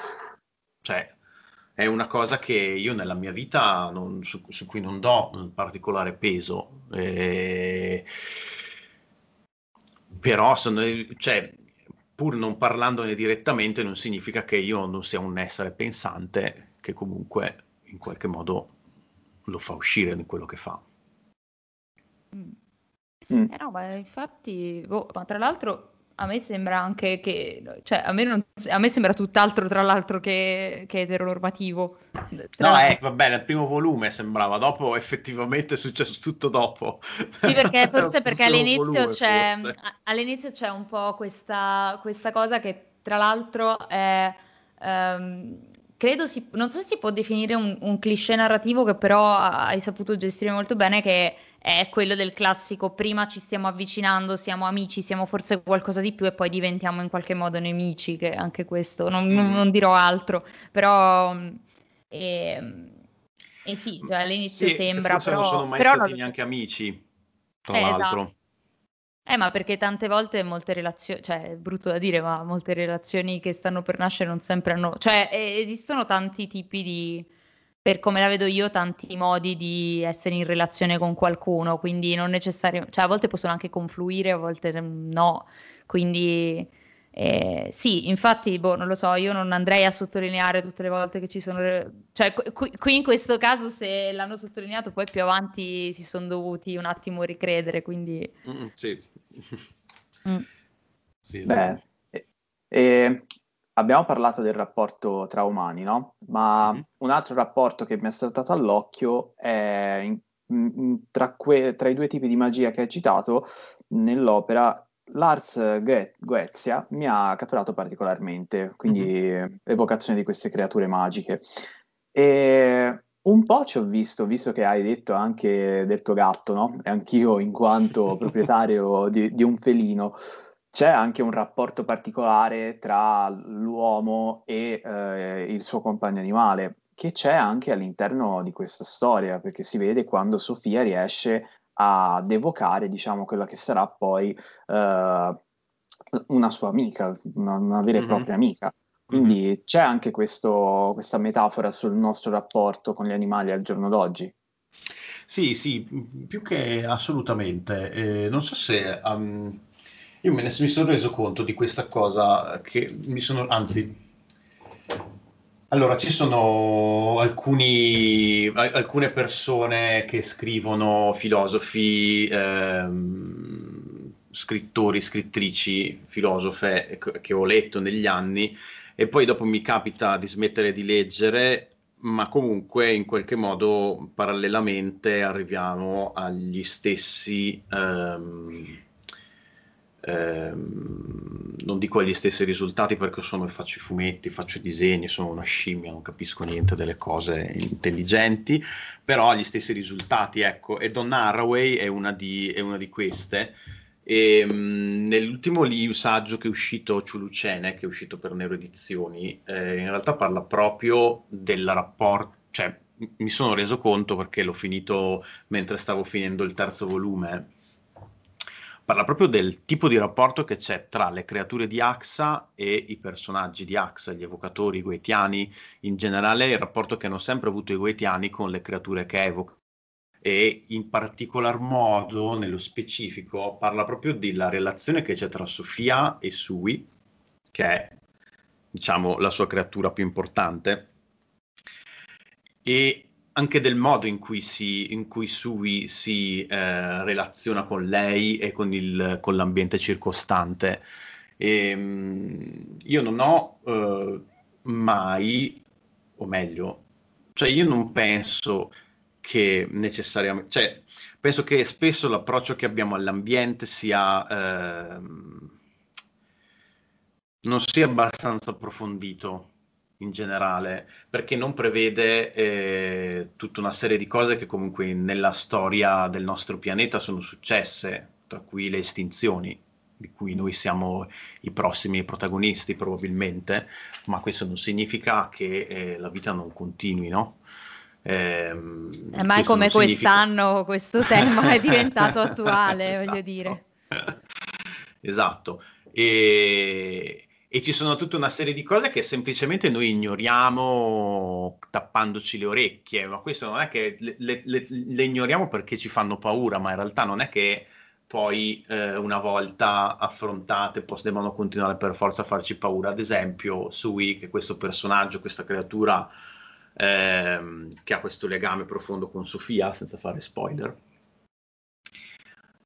cioè, è una cosa che io nella mia vita non, su, su, cui non do un particolare peso. E... Però sono, cioè, pur non parlandone direttamente, non significa che io non sia un essere pensante che comunque in qualche modo lo fa uscire di quello che fa. Mm. mm. Eh no, ma infatti, boh, ma tra l'altro a me sembra anche che, cioè, a me, non, a me sembra tutt'altro, tra l'altro, che, che eteronormativo. Tra no, eh, vabbè, nel primo volume sembrava, dopo effettivamente è successo tutto dopo. Sì, perché forse perché all'inizio, volume, c'è, forse. all'inizio c'è un po' questa, questa cosa che, tra l'altro, è... Um, credo si, non so se si può definire un, un cliché narrativo che però hai saputo gestire molto bene, che è quello del classico prima ci stiamo avvicinando, siamo amici, siamo forse qualcosa di più e poi diventiamo in qualche modo nemici, che anche questo, non, non, non dirò altro, però... E, ehm, e sì, cioè all'inizio sì, sembra, però... non sono mai però stati non... neanche amici, tra eh, l'altro. Esatto. Eh, ma perché tante volte molte relazioni, cioè è brutto da dire, ma molte relazioni che stanno per nascere non sempre hanno, cioè esistono tanti tipi di, per come la vedo io, tanti modi di essere in relazione con qualcuno, quindi non necessariamente, cioè a volte possono anche confluire, a volte no, quindi eh, sì, infatti, boh, non lo so, io non andrei a sottolineare tutte le volte che ci sono, cioè qui, qui in questo caso se l'hanno sottolineato poi più avanti si sono dovuti un attimo ricredere, quindi... Mm, sì. Mm. sì Beh, e, e abbiamo parlato del rapporto tra umani, no? Ma mm-hmm. un altro rapporto che mi è saltato all'occhio è in, in, tra, que, tra, i due tipi di magia che hai citato nell'opera. Lars Goetzia mi ha catturato particolarmente, quindi mm-hmm. evocazione di queste creature magiche. E un po' ci ho visto, visto che hai detto anche del tuo gatto, no? E anch'io, in quanto proprietario di, di un felino, c'è anche un rapporto particolare tra l'uomo e eh, il suo compagno animale, che c'è anche all'interno di questa storia, perché si vede quando Sofia riesce ad evocare, diciamo, quella che sarà poi eh, una sua amica, una, una vera e mm-hmm. propria amica. Quindi mm-hmm. c'è anche questo, questa metafora sul nostro rapporto con gli animali al giorno d'oggi. Sì, sì, più che assolutamente. Eh, non so se um, io me ne mi sono reso conto di questa cosa che mi sono, anzi, allora ci sono alcuni, alcune persone che scrivono, filosofi, ehm, scrittori, scrittrici, filosofe che ho letto negli anni e poi dopo mi capita di smettere di leggere ma comunque in qualche modo parallelamente arriviamo agli stessi, ehm, ehm, non dico agli stessi risultati perché sono, faccio i fumetti, faccio i disegni, sono una scimmia, non capisco niente delle cose intelligenti, però agli stessi risultati, ecco, e Donna Haraway è una di, è una di queste. E, mh, nell'ultimo libro, saggio che è uscito, Ciulucene, che è uscito per Nero Edizioni, eh, in realtà parla proprio del rapporto, cioè mi sono reso conto perché l'ho finito mentre stavo finendo il terzo volume, parla proprio del tipo di rapporto che c'è tra le creature di Axa e i personaggi di Axa, gli evocatori, i goetiani, in generale il rapporto che hanno sempre avuto i goetiani con le creature che evocano. E in particolar modo, nello specifico, parla proprio della relazione che c'è tra Sofia e Sui, che è, diciamo, la sua creatura più importante, e anche del modo in cui, si, in cui Sui si eh, relaziona con lei e con, il, con l'ambiente circostante. E, ehm, io non ho eh, mai, o meglio, cioè io non penso che necessariamente, cioè penso che spesso l'approccio che abbiamo all'ambiente sia ehm, non sia abbastanza approfondito in generale, perché non prevede eh, tutta una serie di cose che comunque nella storia del nostro pianeta sono successe, tra cui le estinzioni, di cui noi siamo i prossimi protagonisti probabilmente, ma questo non significa che eh, la vita non continui, no? Eh, mai come quest'anno questo tema è diventato attuale, esatto. voglio dire. esatto. E, e, ci sono tutta una serie di cose che semplicemente noi ignoriamo tappandoci le orecchie, ma questo non è che le, le, le, ignoriamo perché ci fanno paura, ma in realtà non è che poi eh, una volta affrontate pos- devono continuare per forza a farci paura. Ad esempio, Sui, che questo personaggio, questa creatura ehm, che ha questo legame profondo con Sofia, senza fare spoiler.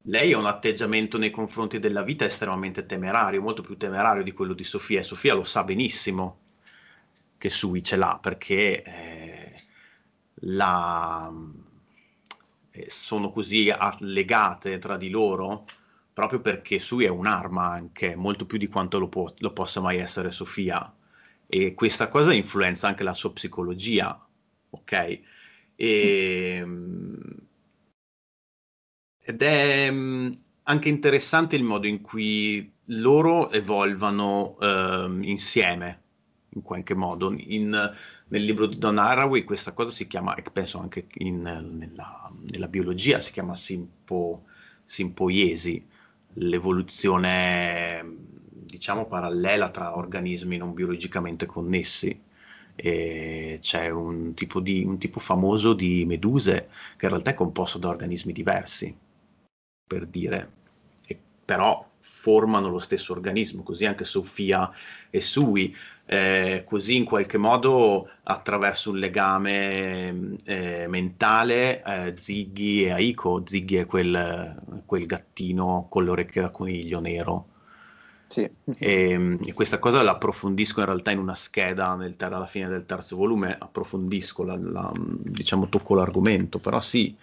Lei ha un atteggiamento nei confronti della vita estremamente temerario, molto più temerario di quello di Sofia, e Sofia lo sa benissimo che Sui ce l'ha, perché eh, la, eh, sono così legate tra di loro proprio perché Sui è un'arma anche, molto più di quanto lo, può, lo possa mai essere Sofia e questa cosa influenza anche la sua psicologia, ok? E, ed è mm, anche interessante il modo in cui loro evolvano uh, insieme, in qualche modo. In, nel libro di Don Haraway questa cosa si chiama, e penso anche in, nella, nella, biologia, si chiama simpo, simpoiesi, l'evoluzione diciamo parallela tra organismi non biologicamente connessi. E c'è un tipo, di, un tipo famoso di meduse che in realtà è composto da organismi diversi, per dire, e però formano lo stesso organismo, così anche Sofia e Sui, eh, così in qualche modo attraverso un legame eh, mentale eh, Ziggy e Aiko, Ziggy è quel, quel gattino con le orecchie da coniglio nero, sì. E, e, questa cosa la approfondisco in realtà in una scheda nel ter- alla fine del terzo volume, approfondisco, la, la, diciamo tocco l'argomento, però sì,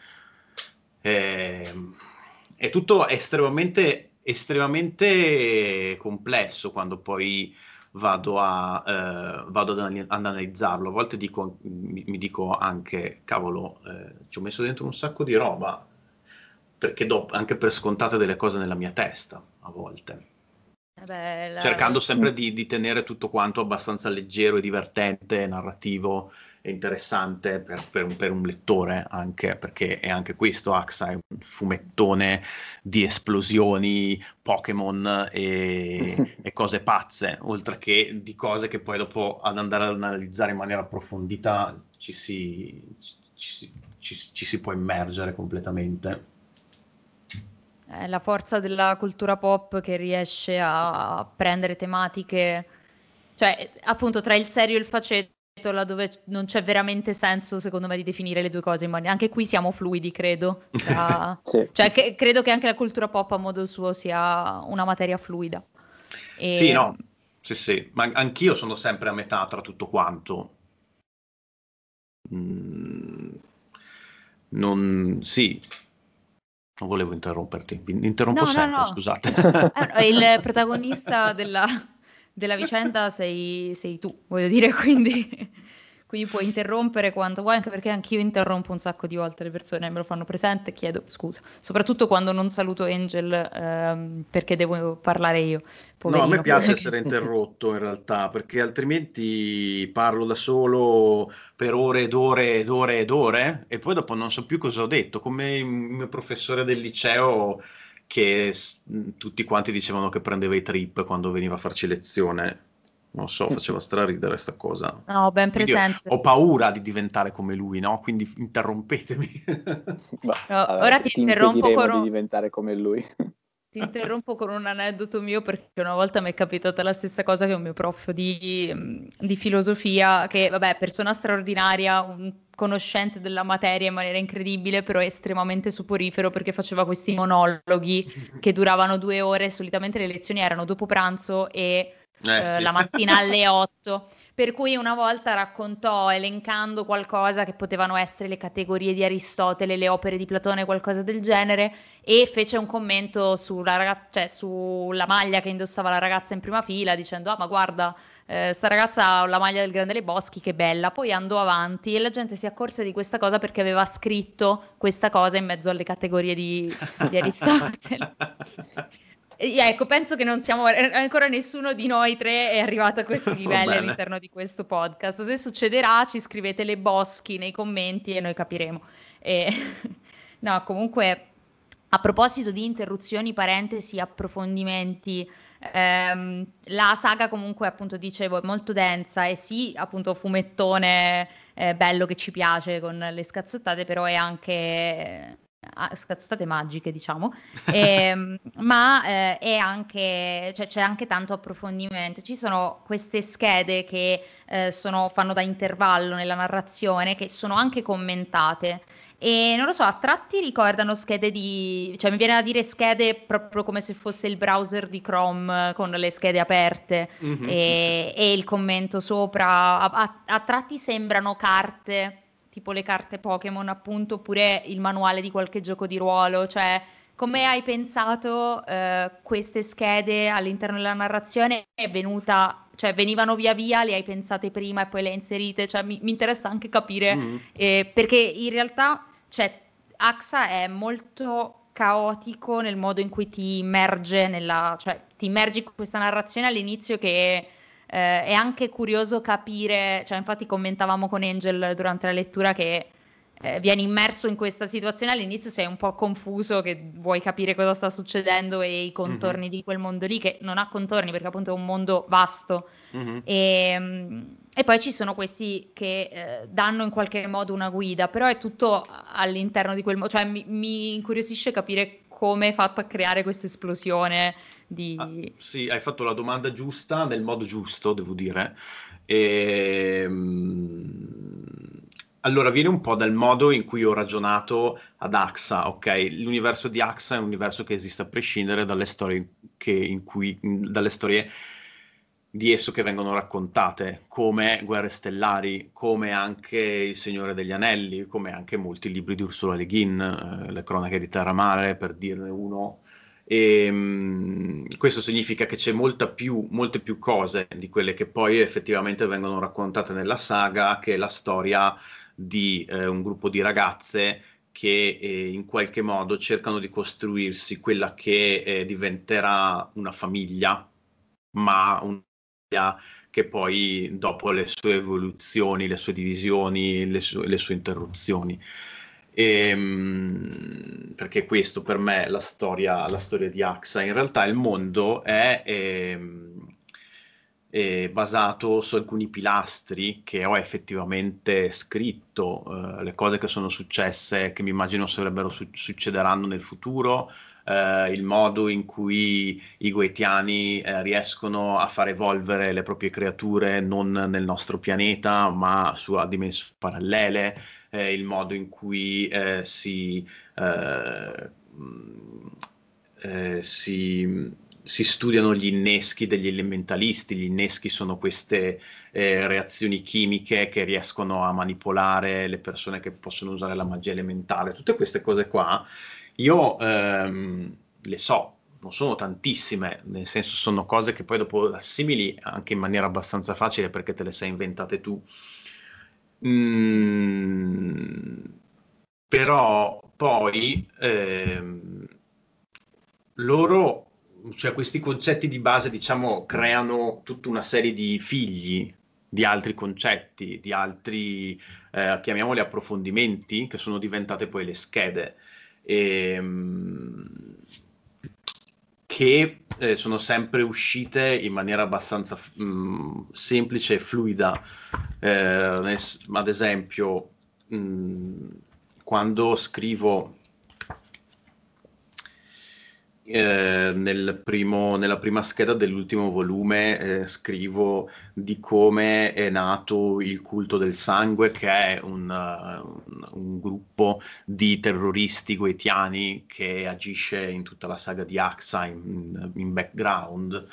è, tutto estremamente, estremamente complesso quando poi vado, a, eh, vado ad, analizzarlo. A volte dico, mi, mi dico anche, cavolo, eh, ci ho messo dentro un sacco di roba, perché do anche per scontate delle cose nella mia testa, a volte. Beh, la... Cercando sempre di, di, tenere tutto quanto abbastanza leggero e divertente, narrativo e interessante per, per, un, per, un, lettore, anche perché è anche questo AXA, è un fumettone di esplosioni, Pokémon e, e, cose pazze, oltre che di cose che poi dopo ad andare ad analizzare in maniera approfondita ci si, ci, ci, ci si può immergere completamente. È la forza della cultura pop che riesce a prendere tematiche, cioè appunto tra il serio e il faceto, laddove non c'è veramente senso secondo me di definire le due cose, ma anche qui siamo fluidi, credo. Tra... sì. Cioè che, credo che anche la cultura pop a modo suo sia una materia fluida. E... Sì, no, sì, sì, ma anch'io sono sempre a metà tra tutto quanto. mm, non, sì, non volevo interromperti, interrompo no, sempre, no, no. scusate. Eh, il protagonista della, della vicenda sei, sei, tu, voglio dire, quindi quindi puoi interrompere quando vuoi, anche perché anch'io interrompo un sacco di volte le persone, me lo fanno presente e chiedo scusa, soprattutto quando non saluto Angel ehm, perché devo parlare io. Poverino. No, a me piace essere interrotto in realtà, perché altrimenti parlo da solo per ore ed ore ed ore ed ore e poi dopo non so più cosa ho detto, come il mio professore del liceo che tutti quanti dicevano che prendeva i trip quando veniva a farci lezione non so, faceva straridere questa cosa. No, ben presente. ho paura di diventare come lui, no? Quindi interrompetemi. Bah, no, vabbè, ora ti, ti interrompo con di diventare come lui. Ti interrompo con un aneddoto mio perché una volta mi è capitata la stessa cosa che un mio prof di, di filosofia, che vabbè, persona straordinaria, un conoscente della materia in maniera incredibile, però estremamente soporifero perché faceva questi monologhi che duravano due ore, solitamente le lezioni erano dopo pranzo e eh, eh, sì. la mattina alle 8. Per cui una volta raccontò, elencando qualcosa che potevano essere le categorie di Aristotele, le opere di Platone, qualcosa del genere, e fece un commento sulla, ragazza, cioè, sulla maglia che indossava la ragazza in prima fila, dicendo: Ah, ma guarda, eh, sta ragazza ha la maglia del Grande dei Boschi, che bella. Poi andò avanti e la gente si accorse di questa cosa perché aveva scritto questa cosa in mezzo alle categorie di, di Aristotele. Ecco, penso che non siamo ancora nessuno di noi tre è arrivato a questi livelli all'interno di questo podcast. Se succederà, ci scrivete le boschi nei commenti e noi capiremo. E... no, comunque, a proposito di interruzioni, parentesi, approfondimenti, ehm, la saga comunque, appunto, dicevo, è molto densa e sì, appunto, fumettone eh, bello che ci piace con le scazzottate, però è anche scazzate magiche, diciamo, e, ehm, ma eh, è anche, cioè, c'è anche tanto approfondimento. Ci sono queste schede che eh, sono, fanno da intervallo nella narrazione, che sono anche commentate. E non lo so, a tratti ricordano schede di, cioè mi viene da dire schede proprio come se fosse il browser di Chrome con le schede aperte mm-hmm. e, e, il commento sopra. A, a, a tratti sembrano carte tipo le carte Pokémon, appunto, oppure il manuale di qualche gioco di ruolo, cioè come hai pensato eh, queste schede all'interno della narrazione? È venuta, cioè venivano via via, le hai pensate prima e poi le hai inserite? Cioè mi, mi interessa anche capire, mm. eh, perché in realtà, cioè, AXA è molto caotico nel modo in cui ti immerge nella, cioè ti immergi in questa narrazione all'inizio che eh, è anche curioso capire, cioè infatti commentavamo con Angel durante la lettura che eh, vieni immerso in questa situazione all'inizio sei un po' confuso che vuoi capire cosa sta succedendo e i contorni mm-hmm. di quel mondo lì che non ha contorni perché appunto è un mondo vasto mm-hmm. e, e, poi ci sono questi che eh, danno in qualche modo una guida però è tutto all'interno di quel mondo cioè mi, mi incuriosisce capire come hai fatto a creare questa esplosione di... Ah, sì, hai fatto la domanda giusta nel modo giusto, devo dire. E, ehm, allora, viene un po' dal modo in cui ho ragionato ad AXA, ok? L'universo di AXA è un universo che esiste a prescindere dalle storie, cui, dalle storie di esso che vengono raccontate, come Guerre Stellari, come anche Il Signore degli Anelli, come anche molti libri di Ursula Le Guin, eh, Le Cronache di Terra Mare, per dirne uno. E, ehm, mh, questo significa che c'è più, molte più cose di quelle che poi effettivamente vengono raccontate nella saga, che è la storia di eh, un gruppo di ragazze che eh, in qualche modo cercano di costruirsi quella che eh, diventerà una famiglia, ma un che poi dopo le sue evoluzioni, le sue divisioni, le, su- le sue interruzioni. E, ehm, perché questo per me è la storia, la storia di Axa. In realtà il mondo è, è, ehm, è basato su alcuni pilastri che ho effettivamente scritto, eh, le cose che sono successe, che mi immagino sarebbero su- succederanno nel futuro, eh, il modo in cui i goetiani eh, riescono a far evolvere le proprie creature non nel nostro pianeta, ma su a dimensioni parallele, eh, il modo in cui eh, si, eh, mm, eh, si si studiano gli inneschi degli elementalisti, gli inneschi sono queste reazioni chimiche che riescono a manipolare le persone che possono usare la magia elementare, tutte queste cose qua, io ehm, le so, non sono tantissime, nel senso sono cose che poi dopo assimili anche in maniera abbastanza facile perché te le sei inventate tu. Mm, però poi ehm, loro cioè questi concetti di base, diciamo, creano tutta una serie di figli di altri concetti, di altri, eh, chiamiamoli approfondimenti, che sono diventate poi le schede, ehm, che eh, sono sempre uscite in maniera abbastanza mh, semplice e fluida. Eh, ad esempio, mh, quando scrivo eh, nel primo, nella prima scheda dell'ultimo volume eh, scrivo di come è nato il culto del sangue, che è un, uh, un, gruppo di terroristi goetiani che agisce in tutta la saga di Axa in, in background.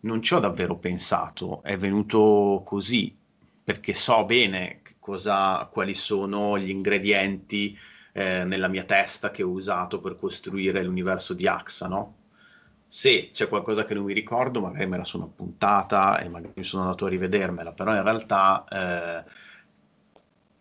Non ci ho davvero pensato, è venuto così, perché so bene cosa, quali sono gli ingredienti eh, nella mia testa che ho usato per costruire l'universo di AXA, no? Se c'è qualcosa che non mi ricordo, magari me la sono appuntata e magari mi sono andato a rivedermela, però in realtà eh,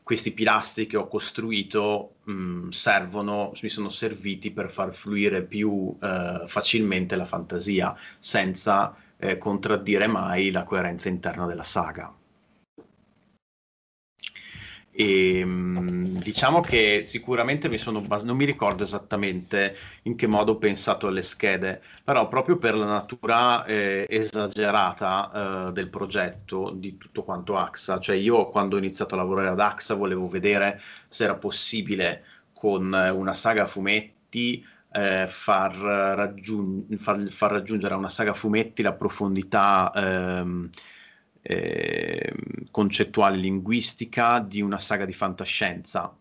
questi pilastri che ho costruito mh, mm, servono, mi sono serviti per far fluire più eh, facilmente la fantasia, senza eh, contraddire mai la coerenza interna della saga. E, ehm, diciamo che sicuramente mi sono basato, non mi ricordo esattamente in che modo ho pensato alle schede, però proprio per la natura eh, esagerata eh, del progetto, di tutto quanto AXA, cioè io quando ho iniziato a lavorare ad AXA volevo vedere se era possibile con una saga fumetti eh, far, raggiung- far, far, raggiungere a una saga fumetti la profondità ehm, eh, concettuale linguistica di una saga di fantascienza.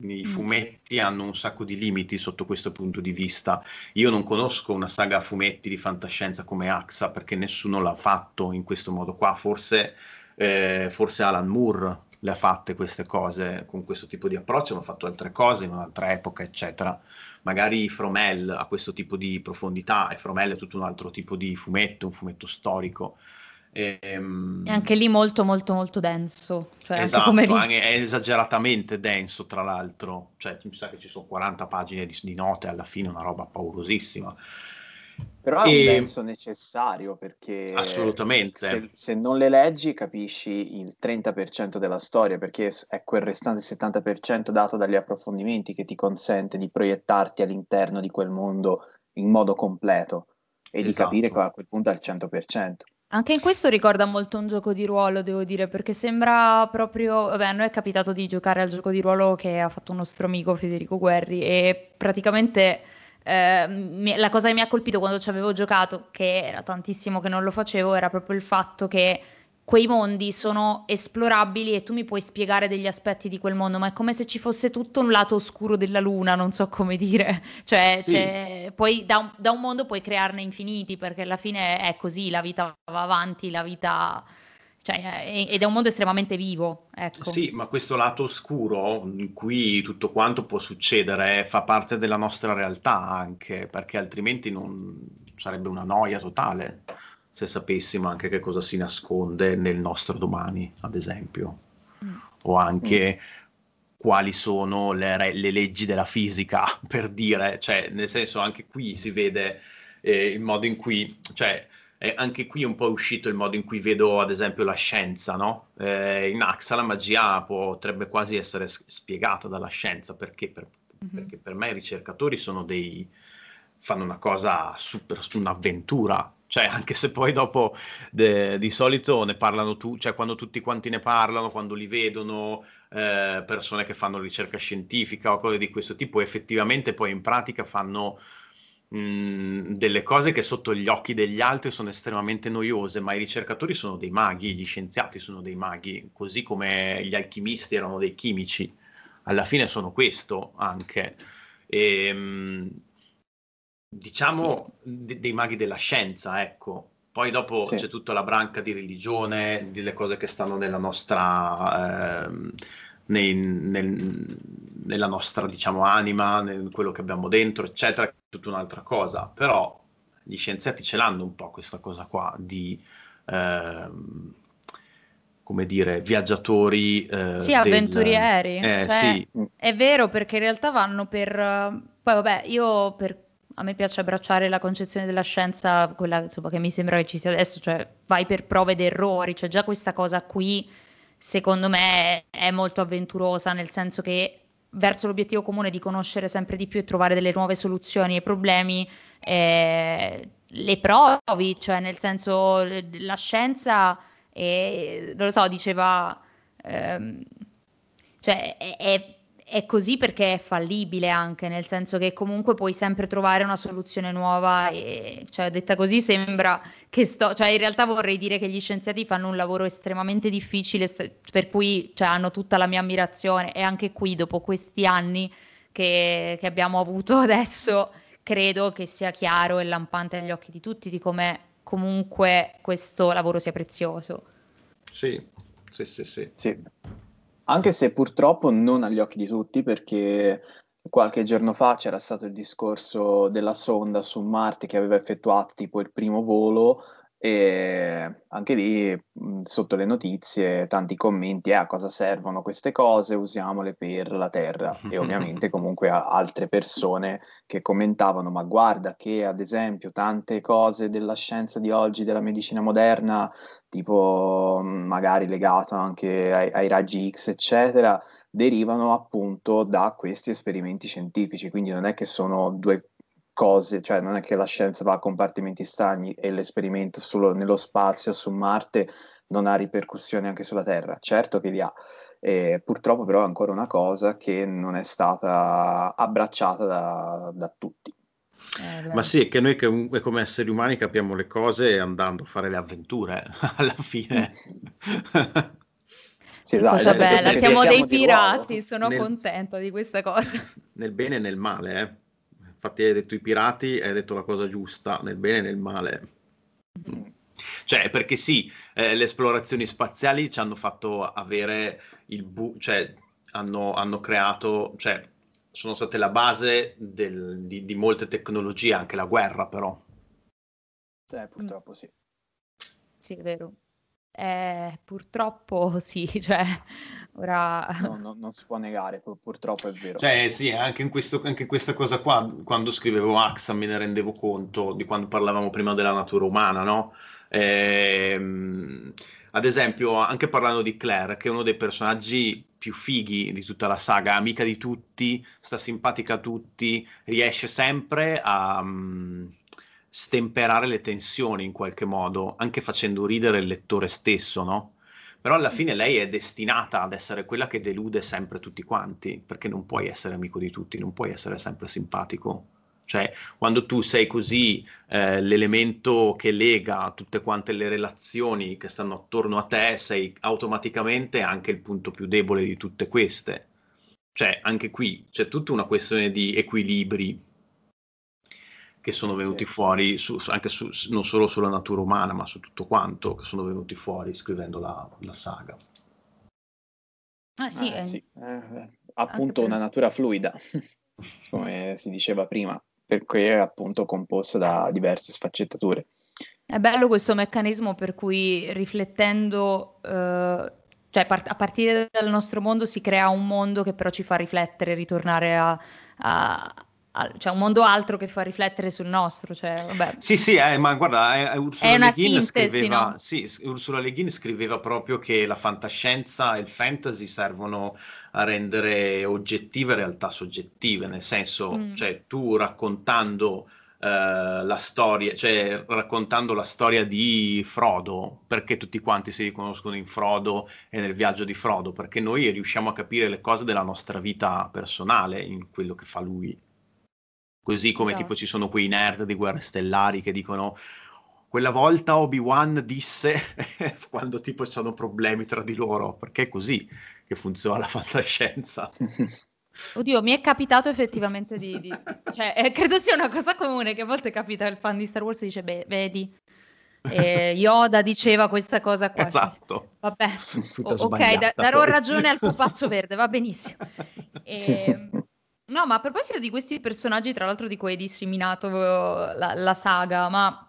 I mm. fumetti hanno un sacco di limiti sotto questo punto di vista. Io non conosco una saga a fumetti di fantascienza come AXA perché nessuno l'ha fatto in questo modo qua. Forse, eh, forse Alan Moore le ha fatte queste cose con questo tipo di approccio, hanno fatto altre cose in un'altra epoca, eccetera. Magari Fromel ha questo tipo di profondità e Fromel è tutto un altro tipo di fumetto, un fumetto storico. E, ehm, e anche lì molto molto molto denso. Cioè esatto, anche anche è esageratamente denso tra l'altro, cioè mi sa che ci sono 40 pagine di, di note alla fine, una roba paurosissima. Però è un denso necessario perché assolutamente. Se, se, non le leggi capisci il 30% della storia perché è quel restante 70% dato dagli approfondimenti che ti consente di proiettarti all'interno di quel mondo in modo completo e esatto. di capire che a quel punto è il 100%. Anche in questo ricorda molto un gioco di ruolo, devo dire, perché sembra proprio... Vabbè, a noi è capitato di giocare al gioco di ruolo che ha fatto un nostro amico Federico Guerri e praticamente eh, la cosa che mi ha colpito quando ci avevo giocato, che era tantissimo che non lo facevo, era proprio il fatto che quei mondi sono esplorabili e tu mi puoi spiegare degli aspetti di quel mondo, ma è come se ci fosse tutto un lato oscuro della luna, non so come dire. Cioè, sì. cioè poi da un, da un, mondo puoi crearne infiniti, perché alla fine è così, la vita va avanti, la vita... Cioè, ed è un mondo estremamente vivo. Ecco. Sì, ma questo lato oscuro in cui tutto quanto può succedere fa parte della nostra realtà anche, perché altrimenti non sarebbe una noia totale se sapessimo anche che cosa si nasconde nel nostro domani, ad esempio, mm. o anche mm. quali sono le, le, leggi della fisica, per dire, cioè, nel senso, anche qui si vede eh, il modo in cui, cioè, eh, anche qui è un po' uscito il modo in cui vedo, ad esempio, la scienza, no? Eh, in AXA la magia potrebbe quasi essere spiegata dalla scienza, perché per, mm-hmm. perché per me i ricercatori sono dei fanno una cosa super, un'avventura cioè anche se poi dopo de, di solito ne parlano tu, cioè quando tutti quanti ne parlano, quando li vedono eh, persone che fanno ricerca scientifica o cose di questo tipo, effettivamente poi in pratica fanno mm, delle cose che sotto gli occhi degli altri sono estremamente noiose, ma i ricercatori sono dei maghi, gli scienziati sono dei maghi, così come gli alchimisti erano dei chimici, alla fine sono questo anche. E, ehm, mh, diciamo, sì. de- dei maghi della scienza, ecco. Poi dopo sì. c'è tutta la branca di religione, delle cose che stanno nella nostra, eh, nei, nel, nella nostra diciamo, anima, in quello che abbiamo dentro, eccetera, tutta un'altra cosa. Però gli scienziati ce l'hanno un po' questa cosa qua di... Eh, come dire, viaggiatori. Eh, sì, avventurieri. Del... Eh, cioè, sì. È vero perché in realtà vanno per... Poi vabbè, io per... a me piace abbracciare la concezione della scienza, quella insomma, che mi sembra che ci sia adesso, cioè vai per prove ed errori, cioè già questa cosa qui secondo me è molto avventurosa, nel senso che verso l'obiettivo comune di conoscere sempre di più e trovare delle nuove soluzioni ai problemi, eh, le provi, cioè nel senso la scienza e non lo so, diceva, ehm, cioè è, è, è, così perché è fallibile anche, nel senso che comunque puoi sempre trovare una soluzione nuova e cioè detta così sembra che sto, cioè in realtà vorrei dire che gli scienziati fanno un lavoro estremamente difficile per cui cioè, hanno tutta la mia ammirazione e anche qui dopo questi anni che, che abbiamo avuto adesso credo che sia chiaro e lampante agli occhi di tutti di come comunque questo lavoro sia prezioso. Sì, sì, sì, sì. sì. Anche se purtroppo non agli occhi di tutti, perché qualche giorno fa c'era stato il discorso della sonda su Marte che aveva effettuato tipo il primo volo e anche lì sotto le notizie tanti commenti eh, a cosa servono queste cose? Usiamole per la terra. E ovviamente comunque altre persone che commentavano ma guarda che ad esempio tante cose della scienza di oggi della medicina moderna tipo magari legato anche ai, ai raggi X eccetera derivano appunto da questi esperimenti scientifici. Quindi non è che sono due cose, cioè non è che la scienza va a compartimenti stagni e l'esperimento solo nello spazio su Marte non ha ripercussioni anche sulla Terra, certo che li ha. E purtroppo però è ancora una cosa che non è stata abbracciata da, da tutti. Eh, Ma sì, è che noi che, come esseri umani capiamo le cose andando a fare le avventure alla fine. sì, esatto, cosa bella, siamo dei pirati, sono nel, contenta di questa cosa. Nel bene e nel male, eh infatti hai detto i pirati, hai detto la cosa giusta, nel bene e nel male. Cioè, perché sì, eh, le esplorazioni spaziali ci hanno fatto avere il bu- cioè hanno, hanno creato, cioè sono state la base del, di, di, molte tecnologie, anche la guerra però. Eh, purtroppo sì. Sì, è vero. Eh, purtroppo sì, cioè ora... No, no, non si può negare, purtroppo è vero. Cioè sì, anche in, questo, anche in questa cosa qua, quando scrivevo AXA me ne rendevo conto di quando parlavamo prima della natura umana, no? Ehm, ad esempio, anche parlando di Claire, che è uno dei personaggi più fighi di tutta la saga, amica di tutti, sta simpatica a tutti, riesce sempre a... Um, stemperare le tensioni in qualche modo, anche facendo ridere il lettore stesso, no? Però alla fine lei è destinata ad essere quella che delude sempre tutti quanti, perché non puoi essere amico di tutti, non puoi essere sempre simpatico. Cioè, quando tu sei così eh, l'elemento che lega tutte quante le relazioni che stanno attorno a te, sei automaticamente anche il punto più debole di tutte queste. Cioè, anche qui c'è tutta una questione di equilibri che sono venuti sì. fuori su, anche su, non solo sulla natura umana, ma su tutto quanto che sono venuti fuori scrivendo la, la saga. Ah sì, eh, sì. Eh, appunto una natura fluida, come si diceva prima, perché è appunto composta da diverse sfaccettature. È bello questo meccanismo per cui riflettendo, eh, cioè part- a partire dal nostro mondo si crea un mondo che però ci fa riflettere, ritornare a, a, cioè un mondo altro che fa riflettere sul nostro. Cioè. Sì, sì, eh, ma guarda, eh, Ursula, Le Guin scriveva, no? sì, Ursula Le Guin scriveva proprio che la fantascienza e il fantasy servono a rendere oggettive realtà soggettive, nel senso, mm. cioè tu raccontando Uh, la storia, cioè raccontando la storia di Frodo, perché tutti quanti si riconoscono in Frodo e nel viaggio di Frodo, perché noi riusciamo a capire le cose della nostra vita personale in quello che fa lui. Così come no. tipo ci sono quei nerd di Guerre Stellari che dicono quella volta Obi-Wan disse quando tipo hanno problemi tra di loro, perché è così che funziona la fantascienza. Oddio, mi è capitato effettivamente di... di... Cioè, eh, credo sia una cosa comune che a volte capita il fan di Star Wars e dice, beh, vedi, eh, Yoda diceva questa cosa qua. Esatto. Vabbè, o- ok, da- darò ragione al pupazzo verde, va benissimo. E... No, ma a proposito di questi personaggi, tra l'altro di cui hai disseminato la, la saga, ma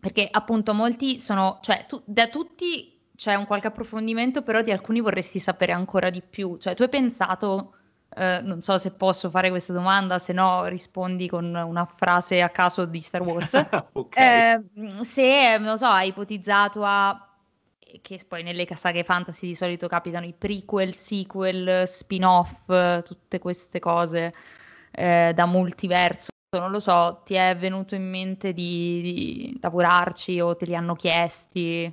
perché appunto molti sono, cioè tu, da tutti c'è un qualche approfondimento, però di alcuni vorresti sapere ancora di più. Cioè tu hai pensato, eh, non so se posso fare questa domanda, se no rispondi con una frase a caso di Star Wars. okay. eh, se, non so, hai ipotizzato a che poi nelle saghe fantasy di solito capitano i prequel, sequel, spin-off, tutte queste cose eh, da multiverso non lo so, ti è venuto in mente di, di lavorarci o te li hanno chiesti?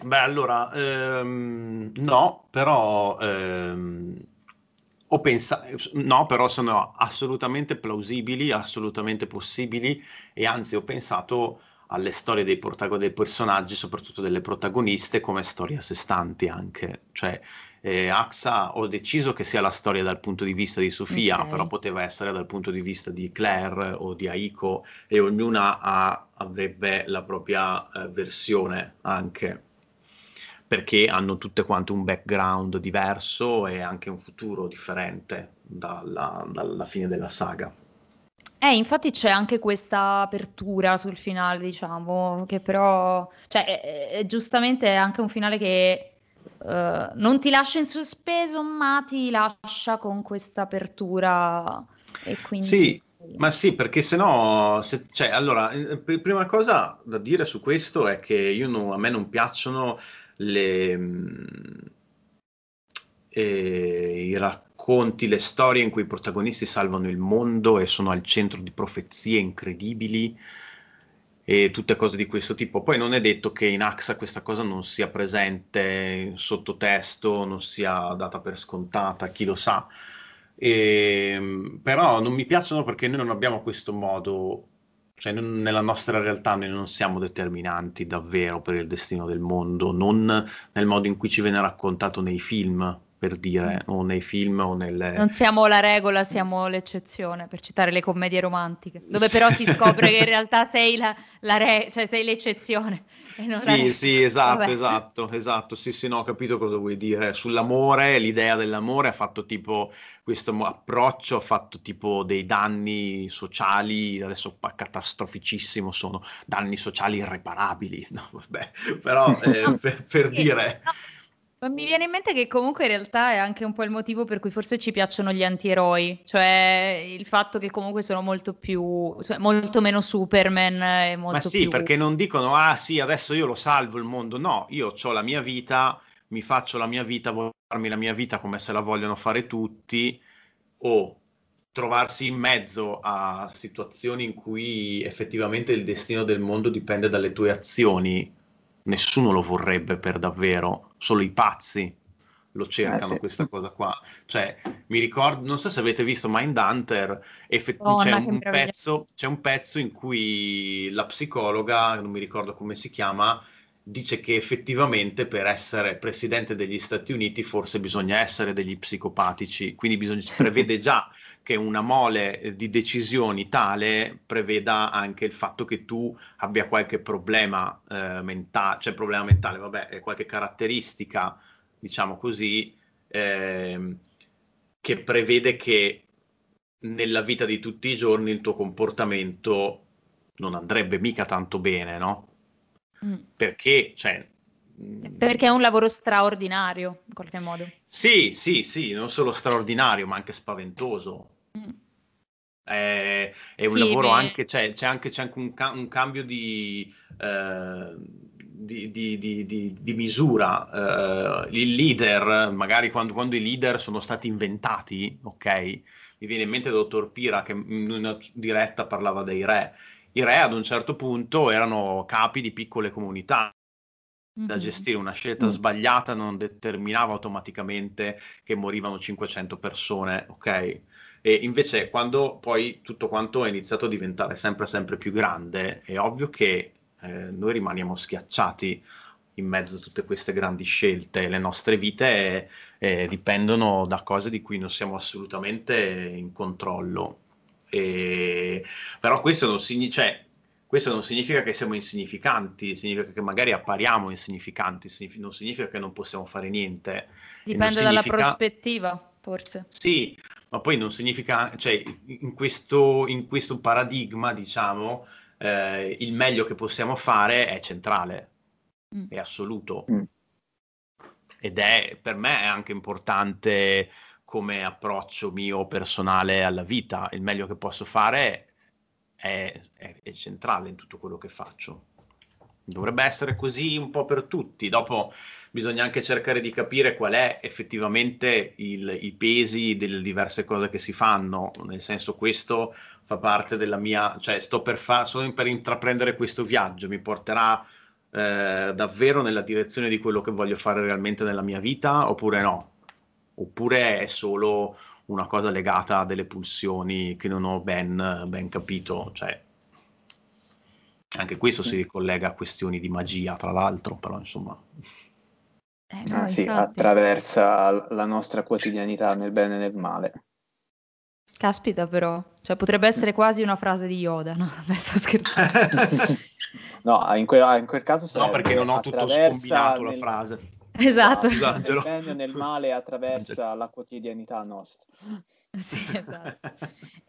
Beh, allora, ehm, no, però ehm, ho pensato, no, però sono assolutamente plausibili, assolutamente possibili e anzi ho pensato alle storie dei, protago- dei personaggi, soprattutto delle protagoniste, come storie a sé stanti anche. Cioè, eh, Axa ho deciso che sia la storia dal punto di vista di Sofia, okay. però poteva essere dal punto di vista di Claire o di Aiko e ognuna ha, avrebbe la propria eh, versione anche perché hanno tutte quante un background diverso e anche un futuro differente dalla, dalla fine della saga. Eh, infatti c'è anche questa apertura sul finale, diciamo, che però, cioè, è, è, giustamente è anche un finale che uh, non ti lascia in sospeso, ma ti lascia con questa apertura e quindi... Sì, ma sì, perché se no, cioè, allora, eh, prima cosa da dire su questo è che io non, a me non piacciono le, mm, eh, i racconti, le storie in cui i protagonisti salvano il mondo e sono al centro di profezie incredibili e tutte cose di questo tipo. Poi non è detto che in AXA questa cosa non sia presente sottotesto, non sia data per scontata, chi lo sa. E, ehm, però non mi piacciono perché noi non abbiamo questo modo, cioè non, nella nostra realtà noi non siamo determinanti davvero per il destino del mondo, non nel modo in cui ci viene raccontato nei film per dire, mm. o nei film o nelle... Non siamo la regola, siamo l'eccezione, per citare le commedie romantiche, dove però si scopre che in realtà sei, la, la re, cioè sei l'eccezione. sì, sì, esatto, Vabbè. esatto, esatto, sì, sì, no, ho capito cosa vuoi dire. Sull'amore, l'idea dell'amore ha fatto tipo questo approccio, ha fatto tipo dei danni sociali, adesso catastroficissimo sono, danni sociali irreparabili, no, vabbè, però eh, per, per dire... No ma mi viene in mente che comunque in realtà è anche un po' il motivo per cui forse ci piacciono gli antieroi, cioè il fatto che comunque sono molto più, cioè molto meno Superman e molto Ma sì, più... perché non dicono, ah sì, adesso io lo salvo il mondo, no, io ho la mia vita, mi faccio la mia vita, voglio farmi la mia vita come se la vogliono fare tutti, o trovarsi in mezzo a situazioni in cui effettivamente il destino del mondo dipende dalle tue azioni nessuno lo vorrebbe per davvero, solo i pazzi lo cercano eh, sì. questa cosa qua. Cioè, mi ricordo, non so se avete visto Mindhunter, effett- oh, c'è, un pezzo, c'è un pezzo in cui la psicologa, non mi ricordo come si chiama, dice che effettivamente per essere presidente degli Stati Uniti forse bisogna essere degli psicopatici, quindi bisogna, prevede già che una mole eh, di decisioni tale preveda anche il fatto che tu abbia qualche problema eh, mentale, cioè problema mentale, vabbè, qualche caratteristica, diciamo così, eh, che prevede che nella vita di tutti i giorni il tuo comportamento non andrebbe mica tanto bene, no? Mm. Perché, cioè, mm, perché è un lavoro straordinario, in qualche modo. Sì, sì, sì, non solo straordinario, ma anche spaventoso. Mm. È, è, un sì, lavoro beh. anche, cioè, c'è anche, c'è anche un, ca- un, cambio di, eh, di, di, di misura. Eh, il leader, magari quando, quando, i leader sono stati inventati, ok? Mi viene in mente il dottor Pira che in una diretta parlava dei re i re ad un certo punto erano capi di piccole comunità da gestire una scelta mm. sbagliata non determinava automaticamente che morivano 500 persone, ok? E invece quando poi tutto quanto è iniziato a diventare sempre sempre più grande, è ovvio che eh, noi rimaniamo schiacciati in mezzo a tutte queste grandi scelte. Le nostre vite eh, dipendono da cose di cui non siamo assolutamente in controllo. E... Però questo non, signi- cioè, questo non, significa che siamo insignificanti, significa che magari appariamo insignificanti, significa, non significa che non possiamo fare niente. Dipende significa... dalla prospettiva, forse. Sì, ma poi non significa, cioè in questo, in questo paradigma, diciamo, eh, il meglio che possiamo fare è centrale, mm. è assoluto. Mm. Ed è, per me è anche importante come approccio mio personale alla vita. Il meglio che posso fare è, è, è centrale in tutto quello che faccio. Dovrebbe essere così un po' per tutti. Dopo bisogna anche cercare di capire qual è effettivamente il, i pesi delle diverse cose che si fanno. Nel senso, questo fa parte della mia, cioè sto per, fa, sto per intraprendere questo viaggio, mi porterà eh, davvero nella direzione di quello che voglio fare realmente nella mia vita oppure no? Oppure è solo una cosa legata a delle pulsioni che non ho ben, ben capito? Cioè, anche questo si ricollega a questioni di magia, tra l'altro, però insomma... Eh, no, sì, attraversa la nostra quotidianità nel bene e nel male. Caspita però, cioè potrebbe essere quasi una frase di Yoda, no? Beh, sto scherzando. no, in, que- in, quel caso No, perché non ho tutto scombinato nel... la frase. Esatto. No, nel bene e nel male attraversa la quotidianità nostra. Sì, esatto.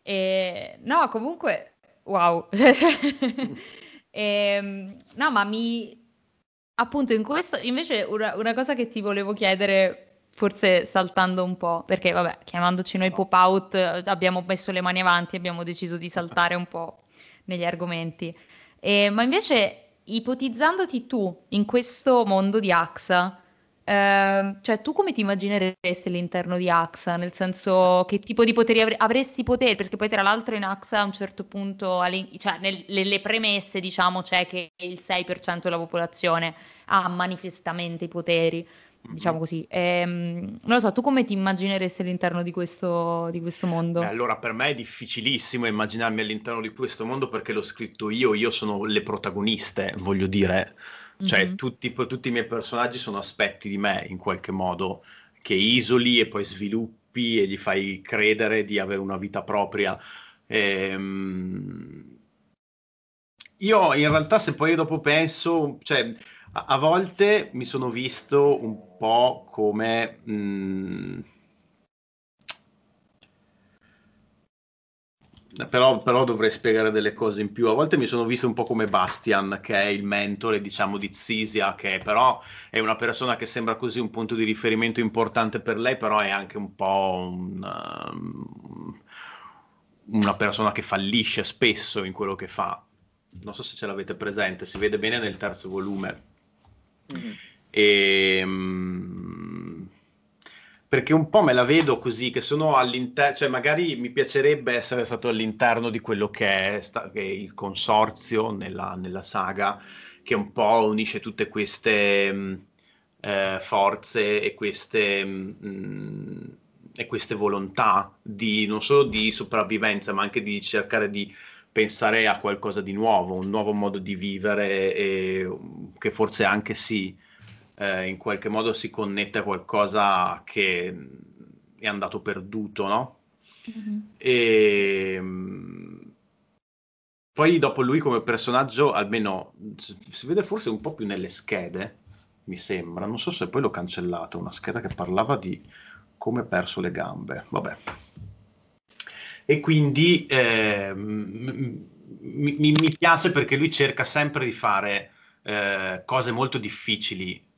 E, no, comunque, wow. e, ehm, no, ma mi... Appunto, in questo, invece, una, una cosa che ti volevo chiedere forse saltando un po', perché vabbè, chiamandoci noi pop out abbiamo messo le mani avanti, abbiamo deciso di saltare un po' negli argomenti. Eh, ma invece, ipotizzandoti tu in questo mondo di AXA, eh, cioè tu come ti immagineresti all'interno di AXA? Nel senso, che tipo di poteri avre- avresti poteri? Perché poi tra l'altro in AXA a un certo punto, cioè nelle premesse diciamo c'è che il 6% della popolazione ha manifestamente i poteri diciamo così. Ehm, non lo so, tu come ti immagineresti all'interno di questo, di questo mondo? Beh, allora, per me è difficilissimo immaginarmi all'interno di questo mondo perché l'ho scritto io, io sono le protagoniste, voglio dire. Cioè, mm-hmm. tutti, tutti, i miei personaggi sono aspetti di me in qualche modo che isoli e poi sviluppi e gli fai credere di avere una vita propria. Ehm... Io in realtà, se poi dopo penso, cioè, a, a volte mi sono visto un po' come... Mh, Però, però, dovrei spiegare delle cose in più. A volte mi sono visto un po' come Bastian, che è il mentore, diciamo, di Zisia, che però è una persona che sembra così un punto di riferimento importante per lei, però è anche un po' un, um, una persona che fallisce spesso in quello che fa. Non so se ce l'avete presente, si vede bene nel terzo volume. Mm-hmm. E, um, perché un po' me la vedo così, che sono all'interno, cioè magari mi piacerebbe essere stato all'interno di quello che è, sta- che è il consorzio nella, nella, saga, che un po' unisce tutte queste mh, eh, forze e queste, mh, e queste volontà di, non solo di sopravvivenza, ma anche di cercare di pensare a qualcosa di nuovo, un nuovo modo di vivere e che forse anche si eh, in qualche modo si connette a qualcosa che è andato perduto, no? Mm-hmm. E ehm, poi dopo lui come personaggio, almeno si vede forse un po' più nelle schede, mi sembra, non so se poi l'ho cancellato, una scheda che parlava di come perso le gambe, vabbè e quindi eh, mi, mi, piace perché lui cerca sempre di fare eh, cose molto difficili,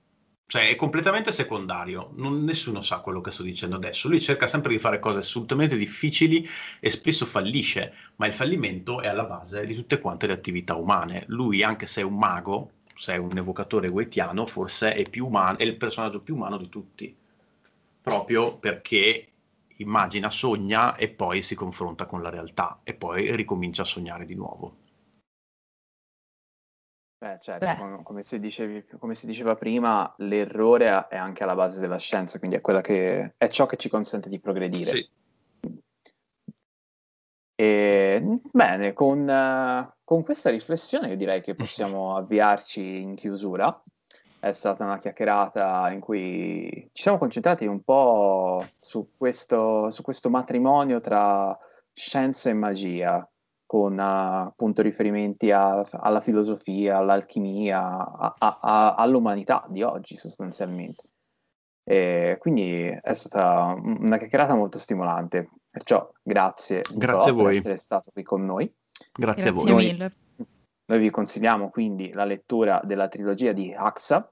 cioè è completamente secondario, non, nessuno sa quello che sto dicendo adesso, lui cerca sempre di fare cose assolutamente difficili e spesso fallisce, ma il fallimento è alla base di tutte quante le attività umane. Lui, anche se è un mago, se è un evocatore guetiano, forse è, umano, è il personaggio più umano di tutti, proprio perché immagina, sogna e poi si confronta con la realtà e poi ricomincia a sognare di nuovo. Beh, certo, Beh. Come, si dicevi, come, si diceva prima, l'errore è anche alla base della scienza, quindi è, che, è ciò che ci consente di progredire. Sì. E, bene, con, con, questa riflessione io direi che possiamo avviarci in chiusura. è stata una chiacchierata in cui ci siamo concentrati un po' su questo, su questo matrimonio tra scienza e magia, con uh, appunto riferimenti a, alla filosofia, all'alchimia, a, a, all'umanità di oggi sostanzialmente. E quindi è stata una chiacchierata molto stimolante. Perciò grazie, grazie a voi. per essere stato qui con noi. Grazie, grazie a voi. Noi, noi vi consigliamo quindi la lettura della trilogia di Haxa,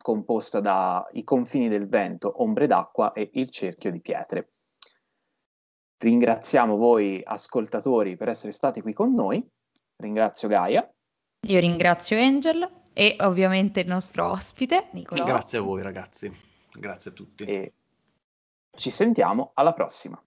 composta da I confini del vento, Ombre d'acqua e Il cerchio di pietre. Ringraziamo voi ascoltatori per essere stati qui con noi. Ringrazio Gaia. Io ringrazio Angel e ovviamente il nostro ospite Nicola. Grazie a voi ragazzi, grazie a tutti. E ci sentiamo alla prossima.